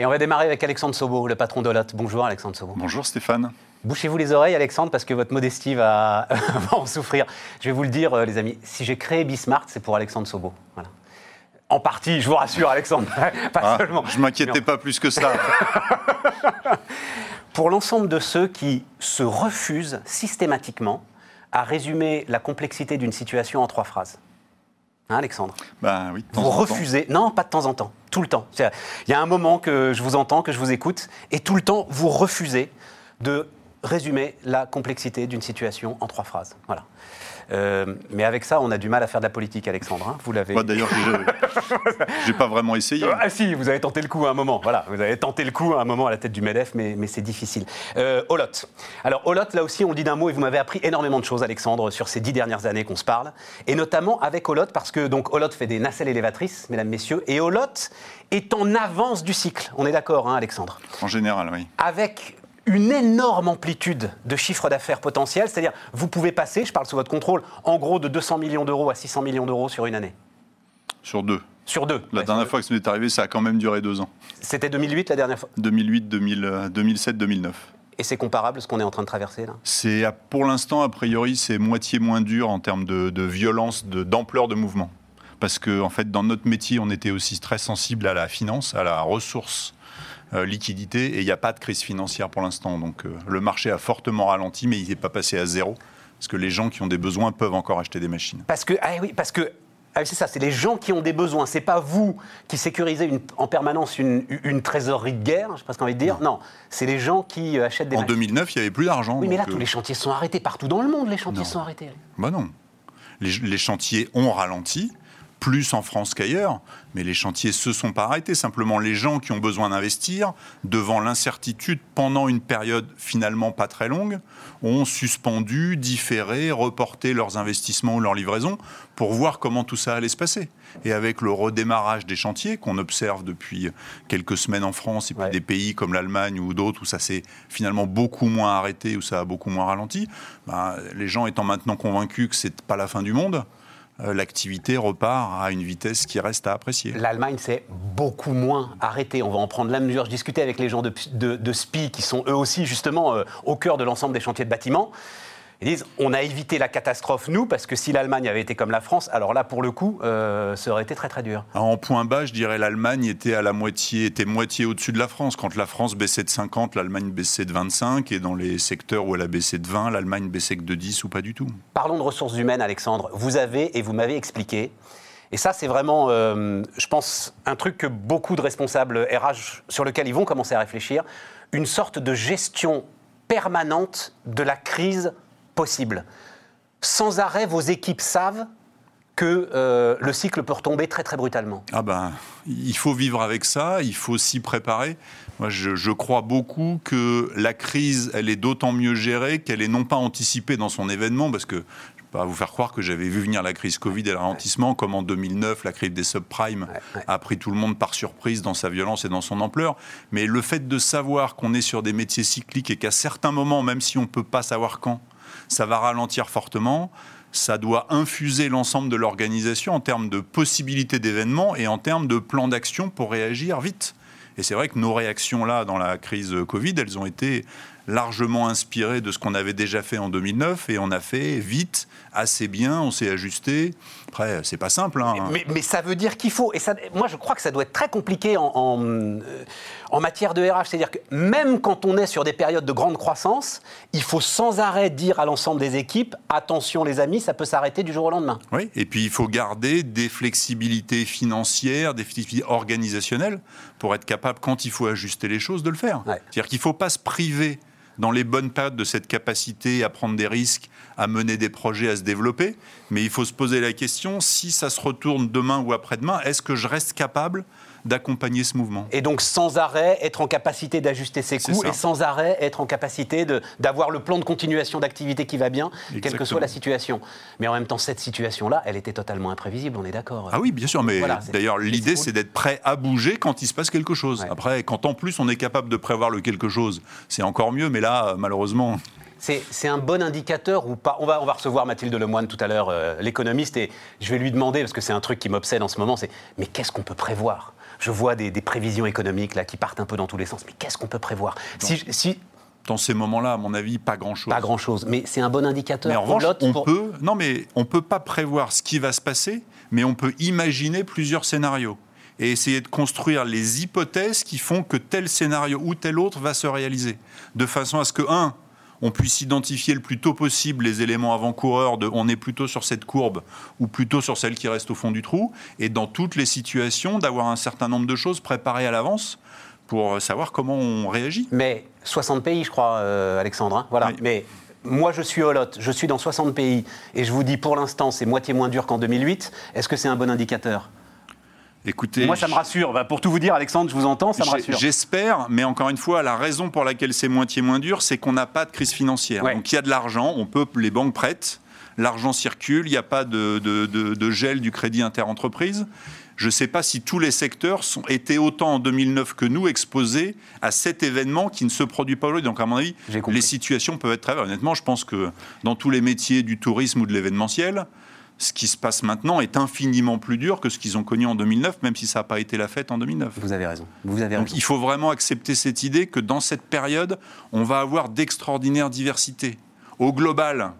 Et on va démarrer avec Alexandre Sobo, le patron d'Olot. Bonjour Alexandre Sobo. Bonjour Stéphane. Bouchez-vous les oreilles, Alexandre, parce que votre modestie va, va en souffrir. Je vais vous le dire, euh, les amis, si j'ai créé Bismart, c'est pour Alexandre Sobo. Voilà. En partie, je vous rassure, Alexandre. pas Ah, seulement. je m'inquiétais pas plus que ça. Pour l'ensemble de ceux qui se refusent systématiquement à résumer la complexité d'une situation en trois phrases. Hein, Alexandre ben oui. de temps Vous en temps. refusez, non, pas de temps en temps, tout le temps. Il y a un moment que je vous entends, que je vous écoute, et tout le temps, vous refusez de résumer la complexité d'une situation en trois phrases. Voilà. Euh, mais avec ça, on a du mal à faire de la politique, Alexandre. hein. Vous l'avez. Moi d'ailleurs, j'ai- pas vraiment essayé. Ah si, vous avez tenté le coup à un moment. Voilà, vous avez tenté le coup à un moment à la tête du MEDEF, mais, mais c'est difficile. Euh, Olot. Alors Olot, là aussi, on dit d'un mot, et vous m'avez appris énormément de choses, Alexandre, sur ces dix dernières années qu'on se parle, et notamment avec Olot, parce que donc Olot fait des nacelles élévatrices, mesdames, messieurs, et Olot est en avance du cycle. On est d'accord, hein, Alexandre? En général, oui. avec une énorme amplitude de chiffre d'affaires potentiel, c'est-à-dire vous pouvez passer, je parle sous votre contrôle, en gros de 200 millions d'euros à 600 millions d'euros sur une année. Sur deux. Sur deux. La Ouais, dernière fois que ça m'est arrivé, ça a quand même duré deux ans. C'était 2008 la dernière fois? 2008, 2000, euh, 2007, 2009. Et c'est comparable ce qu'on est en train de traverser là? C'est pour l'instant, a priori, c'est moitié moins dur en termes de, de violence, de- d'ampleur de, mouvement. Parce que, en fait, dans notre métier, on était aussi très sensible à la finance, à la ressource liquidité, et il n'y a pas de crise financière pour l'instant. Donc, euh, le marché a fortement ralenti, mais il n'est pas passé à zéro. Parce que les gens qui ont des besoins peuvent encore acheter des machines. Parce que, ah oui, parce que ah oui, c'est ça, c'est les gens qui ont des besoins. C'est pas vous qui sécurisez une- en permanence une, une trésorerie de guerre, j'ai presque envie de dire. Non, c'est les gens qui euh, achètent des En machines. 2009, il n'y avait plus d'argent. Oui, mais là, tous euh, les chantiers sont arrêtés. Partout dans le monde, les chantiers Non. sont arrêtés. Bah non. Les, les chantiers ont ralenti, plus en France qu'ailleurs, mais les chantiers se sont pas arrêtés. Simplement, les gens qui ont besoin d'investir, devant l'incertitude pendant une période finalement pas très longue, ont suspendu, différé, reporté leurs investissements ou leurs livraisons pour voir comment tout ça allait se passer. Et avec le redémarrage des chantiers qu'on observe depuis quelques semaines en France et puis Ouais. des pays comme l'Allemagne ou d'autres où ça s'est finalement beaucoup moins arrêté, où ça a beaucoup moins ralenti, ben, les gens étant maintenant convaincus que c'est pas la fin du monde, l'activité repart à une vitesse qui reste à apprécier. L'Allemagne s'est beaucoup moins arrêtée. On va en prendre la mesure. Je discutais avec les gens de SPI qui sont eux aussi justement euh, au cœur de l'ensemble des chantiers de bâtiments. Ils disent on a évité la catastrophe, nous, parce que si l'Allemagne avait été comme la France, alors là, pour le coup, euh, ça aurait été très très dur. En point bas, je dirais l'Allemagne était à la moitié, était moitié au-dessus de la France. Quand la France baissait de 50, l'Allemagne baissait de 25, et dans les secteurs où elle a baissé de 20, l'Allemagne baissait que de 10 ou pas du tout. Parlons de ressources humaines, Alexandre. Vous avez, et vous m'avez expliqué, et ça c'est vraiment, euh, je pense, un truc que beaucoup de responsables RH, sur lequel ils vont commencer à réfléchir, une sorte de gestion permanente de la crise possible. Sans arrêt, vos équipes savent que euh, le cycle peut retomber très très brutalement. Ah ben, il faut vivre avec ça, il faut s'y préparer. Moi, je, je crois beaucoup que la crise, elle est d'autant mieux gérée qu'elle est non pas anticipée dans son événement, parce que je ne vais pas vous faire croire que j'avais vu venir la crise Covid et le ralentissement, comme en 2009, la crise des subprimes ouais. a pris tout le monde par surprise dans sa violence et dans son ampleur. Mais le fait de savoir qu'on est sur des métiers cycliques et qu'à certains moments, même si on ne peut pas savoir quand, ça va ralentir fortement, ça doit infuser l'ensemble de l'organisation en termes de possibilités d'événements et en termes de plans d'action pour réagir vite. Et c'est vrai que nos réactions là, dans la crise Covid, elles ont été largement inspirées de ce qu'on avait déjà fait en 2009 et on a fait vite, assez bien, on s'est ajusté. Après, c'est pas simple. Hein. Mais, mais ça veut dire qu'il faut, et ça, moi je crois que ça doit être très compliqué en, en, euh, en matière de RH, c'est-à-dire que même quand on est sur des périodes de grande croissance, il faut sans arrêt dire à l'ensemble des équipes, attention les amis, ça peut s'arrêter du jour au lendemain. Oui, et puis il faut garder des flexibilités financières, des flexibilités organisationnelles pour être capable, quand il faut ajuster les choses, de le faire. Ouais. C'est-à-dire qu'il ne faut pas se priver dans les bonnes périodes de cette capacité à prendre des risques, à mener des projets, à se développer, mais il faut se poser la question, si ça se retourne demain ou après-demain, est-ce que je reste capable d'accompagner ce mouvement Et donc sans arrêt être en capacité d'ajuster ses coûts et sans arrêt être en capacité d'avoir le plan de continuation d'activité qui va bien, quelle que soit la situation. Mais en même temps, cette situation-là, elle était totalement imprévisible, on est d'accord. Ah oui, bien sûr, mais Voilà, d'ailleurs, l'idée, c'est- c'est d'être prêt à bouger quand il se passe quelque chose. Ouais. Après, quand en plus on est capable de prévoir le quelque chose, c'est encore mieux, mais là, malheureusement, c'est un bon indicateur ou pas? On va, on va recevoir Mathilde Lemoine tout à l'heure, euh, l'économiste, et je vais lui demander, parce que c'est un truc qui m'obsède en ce moment, c'est mais qu'est-ce qu'on peut prévoir? Je vois des, prévisions économiques là qui partent un peu dans tous les sens, mais qu'est-ce qu'on peut prévoir si, si, dans ces moments-là, à mon avis, pas grand-chose. Pas grand-chose, mais c'est un bon indicateur. Mais en revanche, on peut, non, mais on peut pas prévoir ce qui va se passer, mais on peut imaginer plusieurs scénarios et essayer de construire les hypothèses qui font que tel scénario ou tel autre va se réaliser, de façon à ce que un, on puisse identifier le plus tôt possible les éléments avant-coureurs de on est plutôt sur cette courbe ou plutôt sur celle qui reste au fond du trou, et dans toutes les situations d'avoir un certain nombre de choses préparées à l'avance pour savoir comment on réagit. Mais 60 pays, je crois, euh, Alexandre. Hein, voilà. Mais moi, je suis holote, je suis dans 60 pays, et je vous dis pour l'instant, c'est moitié moins dur qu'en 2008. Est-ce que c'est un bon indicateur? Écoutez, moi ça me rassure. Bah, pour tout vous dire, Alexandre, je vous entends, ça me rassure. J'espère, mais encore une fois, la raison pour laquelle c'est moitié moins dur, c'est qu'on n'a pas de crise financière. Donc il y a de l'argent, on peut, les banques prêtent, l'argent circule, il n'y a pas de, de, gel du crédit interentreprise. Je ne sais pas si tous les secteurs sont, étaient autant en 2009 que nous exposés à cet événement qui ne se produit pas aujourd'hui. Donc, à mon avis, les situations peuvent être très Honnêtement, je pense que dans tous les métiers du tourisme ou de l'événementiel, ce qui se passe maintenant est infiniment plus dur que ce qu'ils ont connu en 2009, même si ça n'a pas été la fête en 2009. Vous avez raison. Vous avez Donc il faut vraiment accepter cette idée que dans cette période, on va avoir d'extraordinaires diversités. Au global,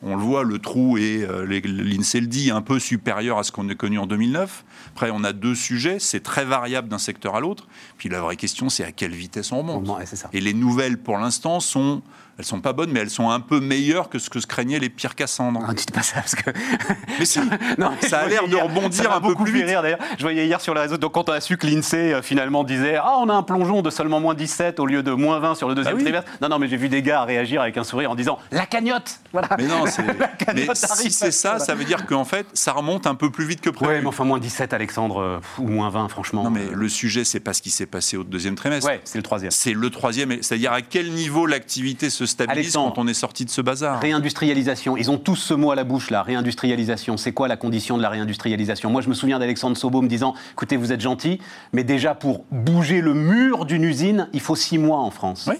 on le voit, le trou est, euh, l'INSEE le dit, un peu supérieur à ce qu'on a connu en 2009. Après, on a deux sujets, c'est très variable d'un secteur à l'autre. Puis la vraie question, c'est à quelle vitesse on remonte. Et les nouvelles, pour l'instant, sont elles sont pas bonnes, mais elles sont un peu meilleures que ce que se craignaient les pires Cassandres. Non, dites pas ça parce que. Mais si, non, ça a l'air de rebondir un peu plus vite. Rire, je voyais hier sur les réseaux, donc quand on a su que l'INSEE euh, finalement disait Ah, on a un plongeon de seulement moins 17 au lieu de moins 20 sur le deuxième bah trimestre. Non, non, mais j'ai vu des gars réagir avec un sourire en disant La cagnotte Voilà. Mais non, c'est. mais si c'est ça, ça veut dire qu'en fait, ça remonte un peu plus vite que prévu. Oui, mais enfin, moins 17, Alexandre, euh, ou moins 20, franchement. Non, mais le sujet, c'est pas ce qui s'est passé au deuxième trimestre. Ouais, c'est le troisième. C'est le troisième, c'est-à-dire à quel niveau l'activité se stabilise quand on est sorti de ce bazar. Réindustrialisation. Ils ont tous ce mot à la bouche, là. Réindustrialisation. C'est quoi la condition de la réindustrialisation? Moi, je me souviens d'Alexandre Sobo me disant écoutez, vous êtes gentil, mais déjà pour bouger le mur d'une usine, il faut six mois en France. Oui.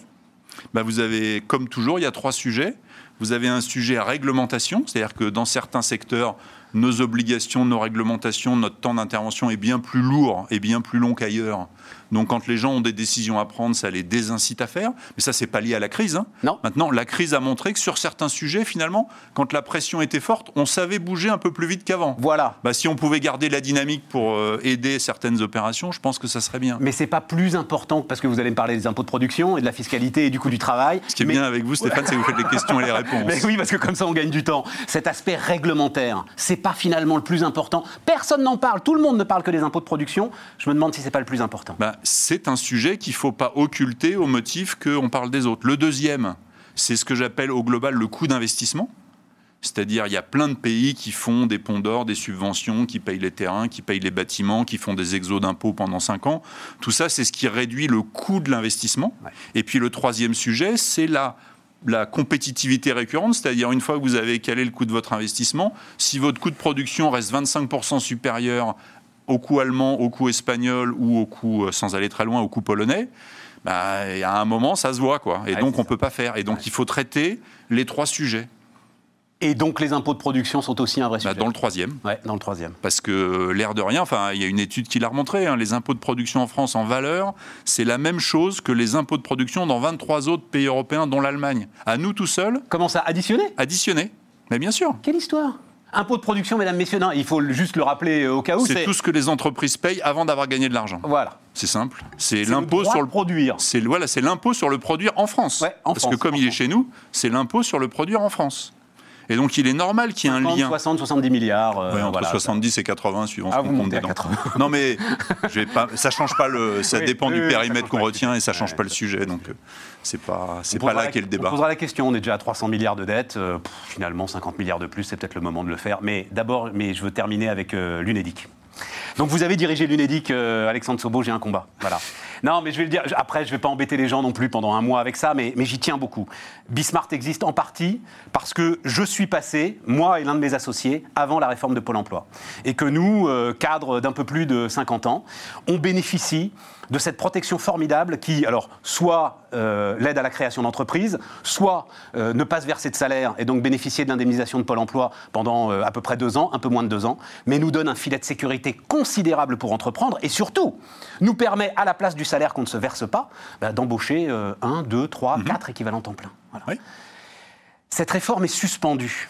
Bah, vous avez, comme toujours, il y a trois sujets. Vous avez un sujet à réglementation, c'est-à-dire que dans certains secteurs, nos obligations, nos réglementations, notre temps d'intervention est bien plus lourd et bien plus long qu'ailleurs. Donc quand les gens ont des décisions à prendre, ça les désincite à faire. Mais ça, c'est pas lié à la crise. Hein. Non. Maintenant, la crise a montré que sur certains sujets, finalement, quand la pression était forte, on savait bouger un peu plus vite qu'avant. Voilà. Bah, si on pouvait garder la dynamique pour euh, aider certaines opérations, je pense que ça serait bien. Mais c'est pas plus important parce que vous allez me parler des impôts de production et de la fiscalité et du coût du travail. Ce qui est bien avec vous, Stéphane, c'est que vous faites les questions et les réponses. Mais oui, parce que comme ça, on gagne du temps. Cet aspect réglementaire, c'est pas finalement le plus important. Personne n'en parle. Tout le monde ne parle que des impôts de production. Je me demande si c'est pas le plus important. Bah, c'est un sujet qu'il ne faut pas occulter au motif qu'on parle des autres. Le deuxième, c'est ce que j'appelle au global le coût d'investissement. C'est-à-dire, il y a plein de pays qui font des ponts d'or, des subventions, qui payent les terrains, qui payent les bâtiments, qui font des exos d'impôts pendant 5 ans. Tout ça, c'est ce qui réduit le coût de l'investissement. Et puis le troisième sujet, c'est la, la compétitivité récurrente, c'est-à-dire une fois que vous avez calé le coût de votre investissement, si votre coût de production reste 25% supérieur au coût allemand, au coût espagnol ou au coût, euh, sans aller très loin, au coût polonais, bah, a un moment, ça se voit. Quoi. Et donc, on ne peut pas faire. Et donc, il faut traiter les trois sujets. Et donc les impôts de production sont aussi un vrai bah, sujet. Dans le troisième. Ouais, dans le troisième. Parce que euh, l'air de rien, enfin, il y a une étude qui l'a remontré. Hein, les impôts de production en France en valeur, c'est la même chose que les impôts de production dans 23 autres pays européens, dont l'Allemagne. À nous tout seuls. Comment ça Additionner Additionner. Mais bien sûr. Quelle histoire? Impôt de production, mesdames, messieurs, non, il faut juste le rappeler euh, au cas où. C'est tout ce que les entreprises payent avant d'avoir gagné de l'argent. Voilà. C'est simple. C'est l'impôt sur le produire. C'est voilà, c'est l'impôt sur le produire en France. Ouais, en Parce que comme il est chez nous, c'est l'impôt sur le produire en France. Et donc, il est normal qu'il y ait un lien. 60, 70 milliards. Euh, entre 70 et 80, suivant ah, ce qu'on compte dedans. Non, mais je vais pas, ça change pas le. Ça dépend du périmètre qu'on retient et ça change pas le sujet. Donc, euh, c'est pas, c'est pas là qu'est le débat. On posera la question. On est déjà à 300 milliards de dettes. Euh, finalement, 50 milliards de plus, c'est peut-être le moment de le faire. Mais d'abord, mais je veux terminer avec l'UNEDIC. Donc vous avez dirigé l'UNEDIC, Alexandre Sobo, j'ai un combat. Voilà. Non, mais je vais le dire. Après, je ne vais pas embêter les gens non plus pendant un mois avec ça, mais, j'y tiens beaucoup. Bismart existe en partie parce que je suis passé, moi et l'un de mes associés, avant la réforme de Pôle emploi. Et que nous, euh, cadres d'un peu plus de 50 ans, on bénéficie de cette protection formidable qui, alors, soit euh, l'aide à la création d'entreprise, soit euh, ne pas se verser de salaire et donc bénéficier de l'indemnisation de Pôle emploi pendant euh, à peu près deux ans, un peu moins de deux ans, mais nous donne un filet de sécurité considérable pour entreprendre et surtout nous permet, à la place du salaire qu'on ne se verse pas, bah, d'embaucher un, deux, trois, quatre équivalents temps plein. Voilà. Oui. Cette réforme est suspendue.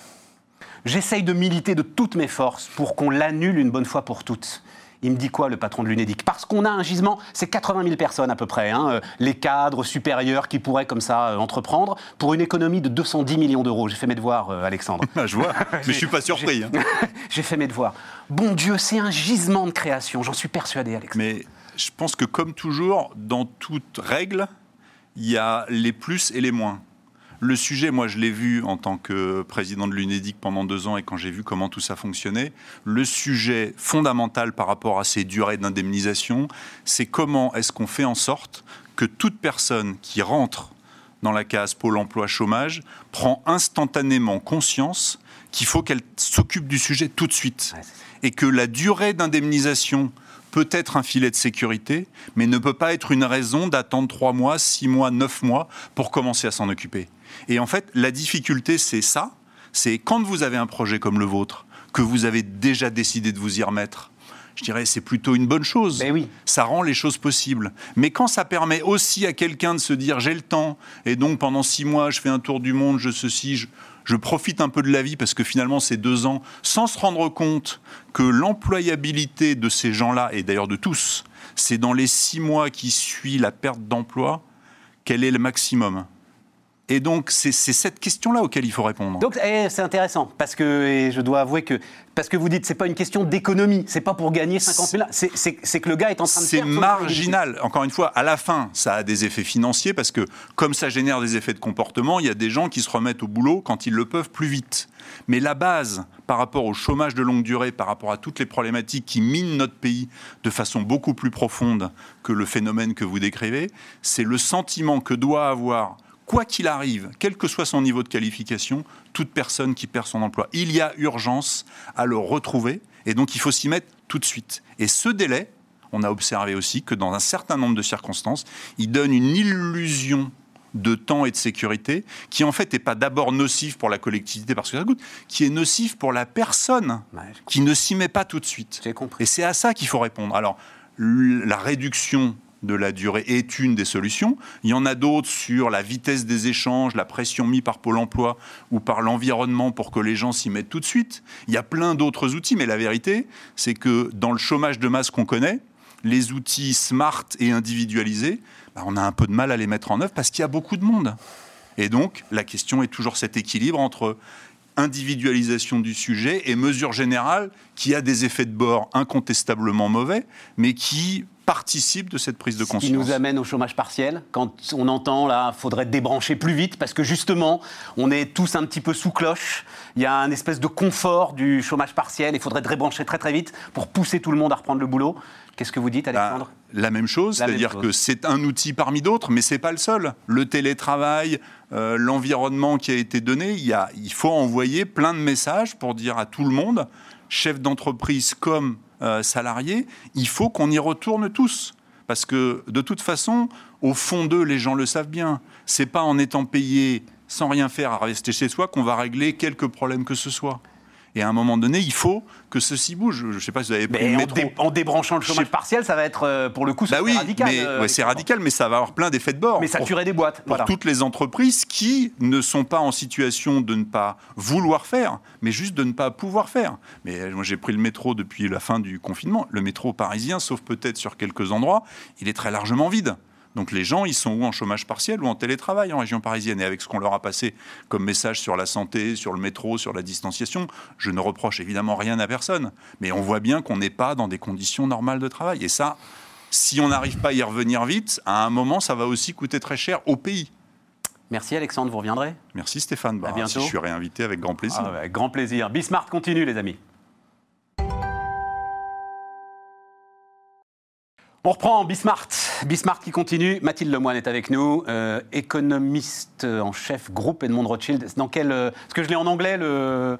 J'essaye de militer de toutes mes forces pour qu'on l'annule une bonne fois pour toutes. Il me dit quoi, le patron de l'UNEDIC Parce qu'on a un gisement, c'est 80 000 personnes à peu près, hein, euh, les cadres supérieurs qui pourraient comme ça euh, entreprendre, pour une économie de 210 millions d'euros. J'ai fait mes devoirs, euh, Alexandre. Ah, je vois, mais je suis pas surpris. hein. J'ai fait mes devoirs. Bon Dieu, c'est un gisement de création, j'en suis persuadé, Alexandre. Mais je pense que comme toujours, dans toute règle, il y a les plus et les moins. Le sujet, moi je l'ai vu en tant que président de l'UNEDIC pendant deux ans et quand j'ai vu comment tout ça fonctionnait, le sujet fondamental par rapport à ces durées d'indemnisation, c'est comment est-ce qu'on fait en sorte que toute personne qui rentre dans la case Pôle emploi chômage prend instantanément conscience qu'il faut qu'elle s'occupe du sujet tout de suite et que la durée d'indemnisation peut être un filet de sécurité, mais ne peut pas être une raison d'attendre trois mois, six mois, neuf mois pour commencer à s'en occuper. Et en fait, la difficulté, c'est ça, c'est quand vous avez un projet comme le vôtre, que vous avez déjà décidé de vous y remettre. Je dirais, c'est plutôt une bonne chose. Ben oui. Ça rend les choses possibles. Mais quand ça permet aussi à quelqu'un de se dire j'ai le temps, et donc pendant six mois, je fais un tour du monde, je ceci, je, je profite un peu de la vie parce que finalement c'est deux ans, sans se rendre compte que l'employabilité de ces gens-là, et d'ailleurs de tous, c'est dans les six mois qui suivent la perte d'emploi, quel est le maximum Et donc c'est cette question-là auquel il faut répondre. Donc eh, c'est intéressant parce que et je dois avouer que parce que vous dites c'est pas une question d'économie, c'est pas pour gagner 50 000. C'est que le gars est en train de C'est marginal. Encore une fois, à la fin, ça a des effets financiers parce que comme ça génère des effets de comportement, il y a des gens qui se remettent au boulot quand ils le peuvent plus vite. Mais la base, par rapport au chômage de longue durée, par rapport à toutes les problématiques qui minent notre pays de façon beaucoup plus profonde que le phénomène que vous décrivez, c'est le sentiment que doit avoir, quoi qu'il arrive, quel que soit son niveau de qualification, toute personne qui perd son emploi. Il y a urgence à le retrouver et donc il faut s'y mettre tout de suite. Et ce délai, on a observé aussi que dans un certain nombre de circonstances, il donne une illusion de temps et de sécurité qui en fait n'est pas d'abord nocif pour la collectivité parce que ça coûte, qui est nocif pour la personne Ouais, qui ne s'y met pas tout de suite. Et c'est à ça qu'il faut répondre. Alors, la réduction de la durée est une des solutions. Il y en a d'autres sur la vitesse des échanges, la pression mise par Pôle emploi ou par l'environnement pour que les gens s'y mettent tout de suite. Il y a plein d'autres outils, mais la vérité, c'est que dans le chômage de masse qu'on connaît, les outils smart et individualisés, bah, on a un peu de mal à les mettre en œuvre parce qu'il y a beaucoup de monde. Et donc, la question est toujours cet équilibre entre individualisation du sujet et mesure générale qui a des effets de bord incontestablement mauvais, mais qui participe de cette prise de Ce qui conscience. nous amène au chômage partiel, quand on entend là, faudrait débrancher plus vite, parce que justement, on est tous un petit peu sous cloche. Il y a un espèce de confort du chômage partiel. Il faudrait débrancher très très vite pour pousser tout le monde à reprendre le boulot. Qu'est-ce que vous dites, Bah, Alexandre la même chose, c'est-à-dire que c'est un outil parmi d'autres, mais c'est pas le seul. Le télétravail, euh, l'environnement qui a été donné, il, y a, il faut envoyer plein de messages pour dire à tout le monde, chef d'entreprise comme euh, salarié, il faut qu'on y retourne tous. Parce que de toute façon, au fond d'eux, les gens le savent bien. C'est pas en étant payé sans rien faire à rester chez soi qu'on va régler quelques problèmes que ce soit. Et à un moment donné, il faut que ceci bouge. Je ne sais pas si vous avez pris Mais le en, métro. dé- en débranchant le chômage partiel, ça va être euh, pour le coup Bah oui, radical. mais euh, ouais, c'est radical, mais ça va avoir plein d'effets de bord. Mais ça pour, tuerait des boîtes. pour voilà. toutes les entreprises qui ne sont pas en situation de ne pas vouloir faire, mais juste de ne pas pouvoir faire. Mais euh, moi, j'ai pris le métro depuis la fin du confinement. Le métro parisien, sauf peut-être sur quelques endroits, il est très largement vide. Donc les gens, ils sont ou en chômage partiel ou en télétravail en région parisienne. Et avec ce qu'on leur a passé comme message sur la santé, sur le métro, sur la distanciation, je ne reproche évidemment rien à personne. Mais on voit bien qu'on n'est pas dans des conditions normales de travail. Et ça, si on n'arrive pas à y revenir vite, à un moment, ça va aussi coûter très cher au pays. Merci Alexandre, vous reviendrez Merci Stéphane. Bah, bientôt. si je suis réinvité avec grand plaisir. Ah grand plaisir. Bismart continue les amis. On reprend Bismart. Bismart qui continue. Mathilde Lemoine est avec nous, euh, économiste en chef groupe Edmond Rothschild. Dans quel, euh, Est-ce que je l'ai en anglais le,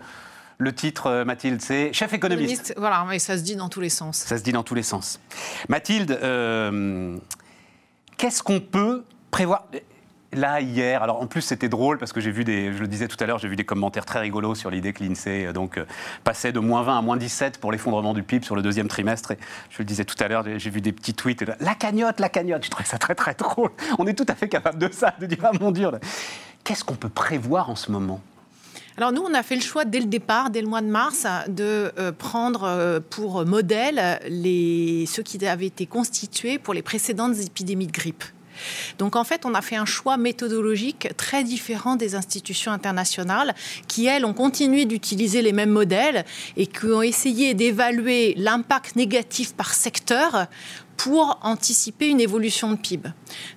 le titre, euh, Mathilde C'est chef économiste. Économiste, Voilà, mais ça se dit dans tous les sens. Ça se dit dans tous les sens. Mathilde, euh, qu'est-ce qu'on peut prévoir? Là, hier, alors en plus c'était drôle parce que j'ai vu des, je le disais tout à l'heure, j'ai vu des commentaires très rigolos sur l'idée que l'INSEE euh, donc, euh, passait de moins 20 à moins 17 pour l'effondrement du PIB sur le deuxième trimestre. Et je le disais tout à l'heure, j'ai vu des petits tweets, la cagnotte, la cagnotte, je trouvais ça très très drôle. On est tout à fait capable de ça, de dire, ah mon Dieu, qu'est-ce qu'on peut prévoir en ce moment? Alors nous, on a fait le choix dès le départ, dès le mois de mars, de euh, prendre pour modèle les, ceux qui avaient été constitués pour les précédentes épidémies de grippe. Donc en fait, on a fait un choix méthodologique très différent des institutions internationales qui, elles, ont continué d'utiliser les mêmes modèles et qui ont essayé d'évaluer l'impact négatif par secteur pour anticiper une évolution de PIB.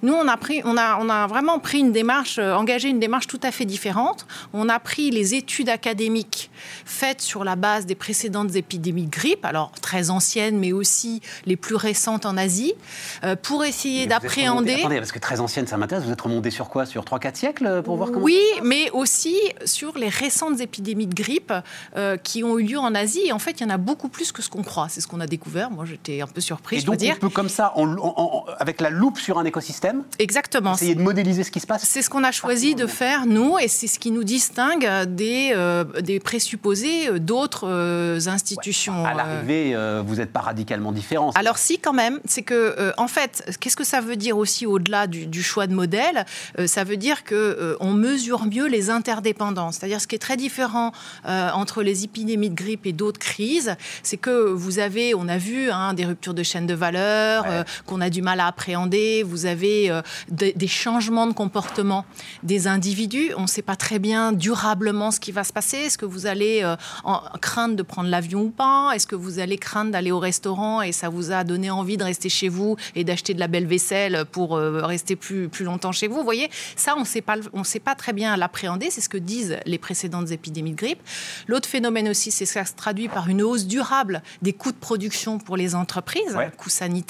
Nous, on a, pris, on a, on a vraiment pris une démarche, euh, engagé une démarche tout à fait différente. On a pris les études académiques faites sur la base des précédentes épidémies de grippe, alors très anciennes, mais aussi les plus récentes en Asie, euh, pour essayer d'appréhender. Attendez, parce que très anciennes, ça m'intéresse. Vous êtes remonté sur quoi? Sur 3-4 siècles euh, pour voir comment Oui, mais aussi sur les récentes épidémies de grippe qui ont eu lieu en Asie. Et en fait, il y en a beaucoup plus que ce qu'on croit. C'est ce qu'on a découvert. Moi, j'étais un peu surpris, je dois dire comme ça, avec la loupe sur un écosystème Exactement. Essayer de modéliser ce qui se passe C'est ce qu'on a choisi de faire, nous, et c'est ce qui nous distingue des, euh, des présupposés d'autres euh, institutions. à l'arrivée, euh, vous n'êtes pas radicalement différent. Alors si, quand même. C'est que, en fait, qu'est-ce que ça veut dire aussi au-delà du, choix de modèle? Ça veut dire qu'on on mesure mieux les interdépendances. C'est-à-dire ce qui est très différent entre les épidémies de grippe et d'autres crises, c'est que vous avez, on a vu, hein, des ruptures de chaîne de valeur, euh, qu'on a du mal à appréhender. Vous avez euh, des changements de comportement des individus. On ne sait pas très bien durablement ce qui va se passer. Est-ce que vous allez euh, craindre de prendre l'avion ou pas? Est-ce que vous allez craindre d'aller au restaurant et ça vous a donné envie de rester chez vous et d'acheter de la belle vaisselle pour rester plus, plus longtemps chez vous? Vous voyez, ça, on ne sait pas très bien l'appréhender. C'est ce que disent les précédentes épidémies de grippe. L'autre phénomène aussi, c'est que ça se traduit par une hausse durable des coûts de production pour les entreprises, coûts sanitaires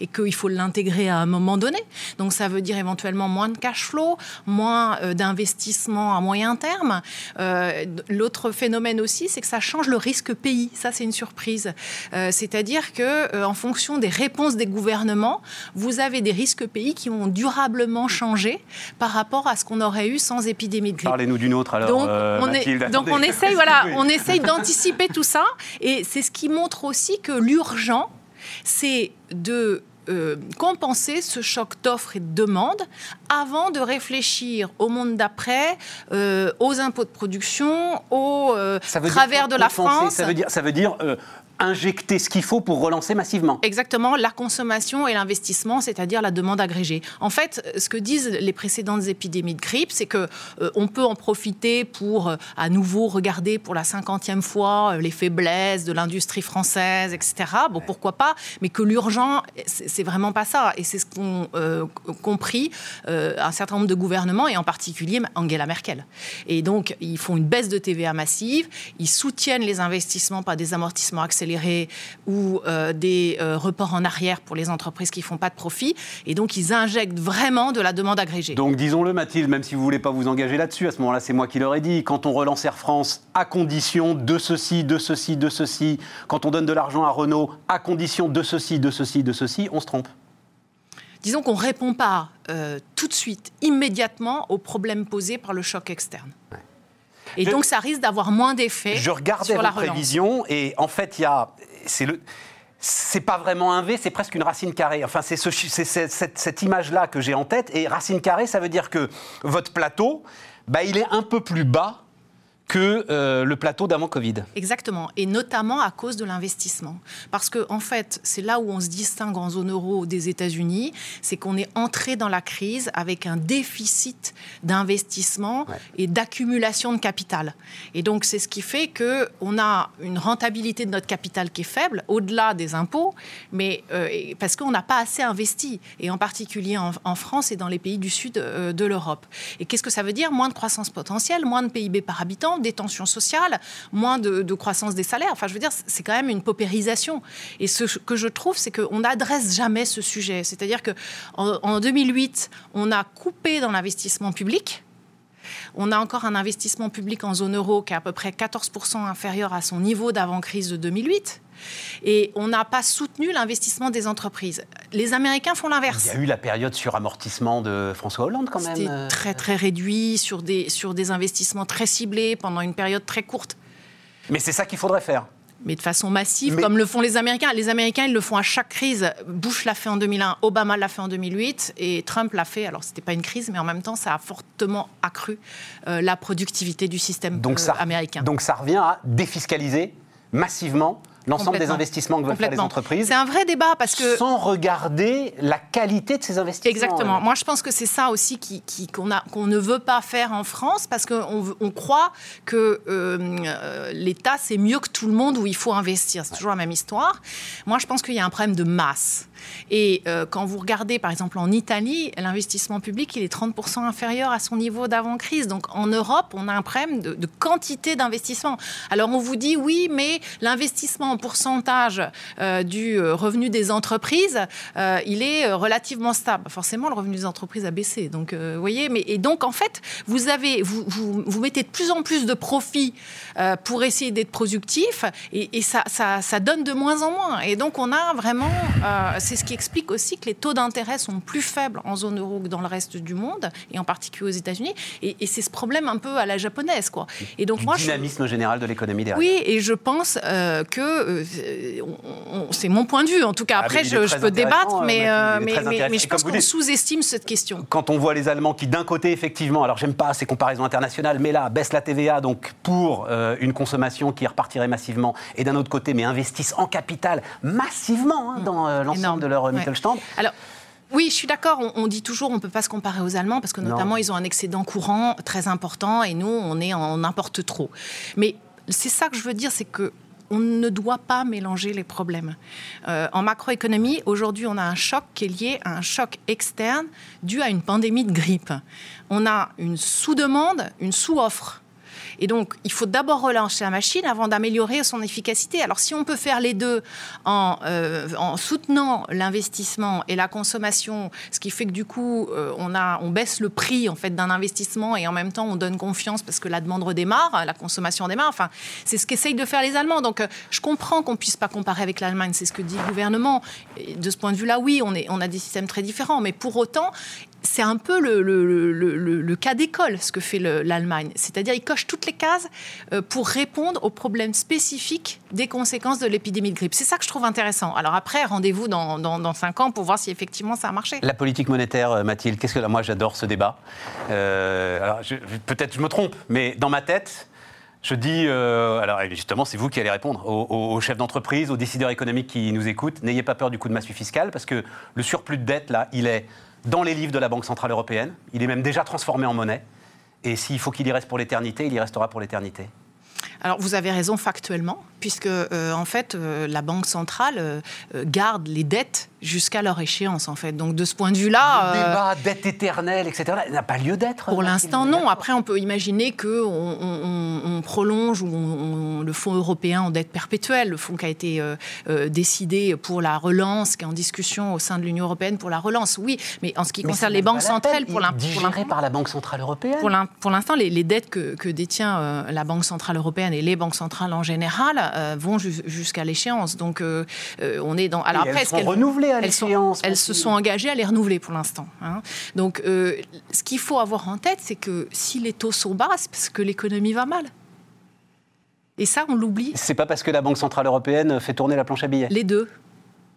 et qu'il faut l'intégrer à un moment donné. Donc ça veut dire éventuellement moins de cash flow, moins euh, d'investissement à moyen terme. Euh, l'autre phénomène aussi, c'est que ça change le risque pays. Ça, c'est une surprise. Euh, c'est-à-dire que en fonction des réponses des gouvernements, vous avez des risques pays qui ont durablement changé par rapport à ce qu'on aurait eu sans épidémie de grippe. Parlez-nous d'une autre alors. Donc, on, donc on essaye, voilà, on essaye d'anticiper tout ça, et c'est ce qui montre aussi que l'urgent c'est de euh, compenser ce choc d'offres et de demande avant de réfléchir au monde d'après, euh, aux impôts de production, au euh, travers de la France. Ça veut dire, ça veut dire injecter ce qu'il faut pour relancer massivement. Exactement, la consommation et l'investissement, c'est-à-dire la demande agrégée. En fait, ce que disent les précédentes épidémies de grippe, c'est que euh, on peut en profiter pour euh, à nouveau regarder pour la cinquantième fois euh, les faiblesses de l'industrie française, etc. Bon, pourquoi pas, mais que l'urgent, c'est vraiment pas ça. Et c'est ce qu'ont compris un certain nombre de gouvernements, et en particulier Angela Merkel. Et donc, ils font une baisse de TVA massive, ils soutiennent les investissements par des amortissements accélérés ou euh, des euh, reports en arrière pour les entreprises qui ne font pas de profit. Et donc, ils injectent vraiment de la demande agrégée. Donc, disons-le, Mathilde, même si vous ne voulez pas vous engager là-dessus, à ce moment-là, c'est moi qui l'aurais dit. Quand on relance Air France, à condition de ceci, de ceci, de ceci, quand on donne de l'argent à Renault, à condition de ceci, de ceci, de ceci, on se trompe disons qu'on ne répond pas euh, tout de suite, immédiatement, aux problèmes posés par le choc externe. Et donc, ça risque d'avoir moins d'effet. Je regardais sur la prévision et en fait, il y a. C'est le c'est pas vraiment un V, c'est presque une racine carrée. Enfin, c'est ce, cette, cette image-là que j'ai en tête. Et racine carrée, ça veut dire que votre plateau, bah, il est un peu plus bas que euh, le plateau d'avant Covid. Exactement, et notamment à cause de l'investissement. Parce que en fait, c'est là où on se distingue en zone euro des États-Unis, c'est qu'on est entré dans la crise avec un déficit d'investissement et d'accumulation de capital. Et donc c'est ce qui fait que on a une rentabilité de notre capital qui est faible, au-delà des impôts, mais euh, parce qu'on n'a pas assez investi, et en particulier en, France et dans les pays du sud euh, de l'Europe. Et qu'est-ce que ça veut dire? Moins de croissance potentielle, moins de PIB par habitant des tensions sociales, moins de, croissance des salaires. Enfin, je veux dire, c'est quand même une paupérisation. Et ce que je trouve, c'est qu'on n'adresse jamais ce sujet. C'est-à-dire qu'en en 2008, on a coupé dans l'investissement public on a encore un investissement public en zone euro qui est à peu près 14% inférieur à son niveau d'avant-crise de 2008. Et on n'a pas soutenu l'investissement des entreprises. Les Américains font l'inverse. Il y a eu la période sur amortissement de François Hollande quand même. C'était très très réduit sur des, sur des investissements très ciblés pendant une période très courte. Mais c'est ça qu'il faudrait faire. Mais de façon massive, Mais- comme le font les Américains. Les Américains, ils le font à chaque crise. Bush l'a fait en 2001, Obama l'a fait en 2008, et Trump l'a fait. Alors, c'était pas une crise, mais en même temps, ça a fortement accru euh, la productivité du système Donc euh, ça, américain. donc ça revient à défiscaliser massivement l'ensemble des investissements que veulent faire les entreprises C'est un vrai débat parce que. sans regarder la qualité de ces investissements. Exactement. Moi, je pense que c'est ça aussi qui- qui- qu'on qu'on ne veut pas faire en France parce qu'on on croit que euh, l'État, c'est mieux que tout le monde où il faut investir. C'est toujours la même histoire. Moi, je pense qu'il y a un problème de masse. Et euh, quand vous regardez, par exemple, en Italie, l'investissement public, il est 30% inférieur à son niveau d'avant-crise. Donc, en Europe, on a un problème de, quantité d'investissement. Alors, on vous dit, oui, mais l'investissement en pourcentage euh, du euh, revenu des entreprises, il est relativement stable. Forcément, le revenu des entreprises a baissé. Donc, vous voyez, mais, et donc, en fait, vous, mettez de plus en plus de profits pour essayer d'être productif, et, ça, ça donne de moins en moins. Et donc, on a vraiment... c'est ce qui explique aussi que les taux d'intérêt sont plus faibles en zone euro que dans le reste du monde, et en particulier aux États-Unis. Et, et c'est ce problème un peu à la japonaise, quoi. Et donc, Du moi, je- dynamisme général de l'économie derrière. oui, et je pense euh, que euh, c'est mon point de vue. En tout cas, Ah, après, je, peux débattre, mais, euh, mais, je pense qu'on sous-estime cette question. Quand on voit les Allemands qui, d'un côté, effectivement, alors j'aime pas ces comparaisons internationales, mais là, baissent la TVA donc pour euh, une consommation qui repartirait massivement, et d'un autre côté, mais investissent en capital massivement hein, dans euh, l'ensemble De leur euh, Ouais. Mittelstand. Alors. Oui, je suis d'accord. On, on dit toujours on ne peut pas se comparer aux Allemands parce que Non. notamment ils ont un excédent courant très important et nous on est en importe trop. Mais c'est ça que je veux dire, c'est que on ne doit pas mélanger les problèmes. Euh, en macroéconomie, aujourd'hui, on a un choc qui est lié à un choc externe dû à une pandémie de grippe. On a une sous-demande, une sous-offre. Et donc, il faut d'abord relancer la machine avant d'améliorer son efficacité. Alors, si on peut faire les deux en, euh, en soutenant l'investissement et la consommation, ce qui fait que du coup, euh, on, baisse le prix en fait d'un investissement et en même temps, on donne confiance parce que la demande redémarre, la consommation démarre. Enfin, c'est ce qu'essayent de faire les Allemands. Donc, euh, je comprends qu'on puisse pas comparer avec l'Allemagne. C'est ce que dit le gouvernement. De ce point de vue-là, oui, on a des systèmes très différents. Mais pour autant, c'est un peu le, cas d'école, ce que fait le- l'Allemagne. C'est-à-dire, il coche toutes les cases euh, pour répondre aux problèmes spécifiques des conséquences de l'épidémie de grippe. C'est ça que je trouve intéressant. Alors après, rendez-vous dans, dans, cinq ans pour voir si effectivement ça a marché. La politique monétaire, euh, Mathilde, qu'est-ce que moi j'adore ce débat. Euh, peut-être je me trompe, mais dans ma tête, je dis, alors justement, c'est vous qui allez répondre aux- aux chefs d'entreprise, aux décideurs économiques qui nous écoutent. N'ayez pas peur du coup de massue fiscale, parce que le surplus de dette là, il est dans les livres de la Banque centrale européenne. Il est même déjà transformé en monnaie. Et s'il faut qu'il y reste pour l'éternité, il y restera pour l'éternité. Alors vous avez raison factuellement, puisque euh, en fait euh, la Banque centrale euh, garde les dettes jusqu'à leur échéance en fait. Donc de ce point de vue-là, Le débat, dette éternelle, etc., n'a pas lieu d'être. Pour l'instant, non. Après, on peut imaginer qu'on on, on- on prolonge ou on- le fonds européen en dette perpétuelle, le fonds qui a été décidé pour la relance, qui est en discussion au sein de l'Union européenne pour la relance, oui. Mais en ce qui Mais concerne les banques centrales, pour l'in- Il est pour l'in- digéré par la Banque centrale européenne. pour l'in- pour l'instant, les, les dettes que, que détient la Banque centrale européenne et les banques centrales en général euh, vont jus- jusqu'à l'échéance. Donc, euh, euh, on est dans. Alors Et elles qu'elles- renouvelées à elles sont- l'échéance, Elles se sont engagées à les renouveler pour l'instant. hein. Donc, euh, ce qu'il faut avoir en tête, c'est que si les taux sont bas, c'est parce que l'économie va mal. Et ça, on l'oublie. C'est pas parce que la Banque Centrale Européenne fait tourner la planche à billets. Les deux.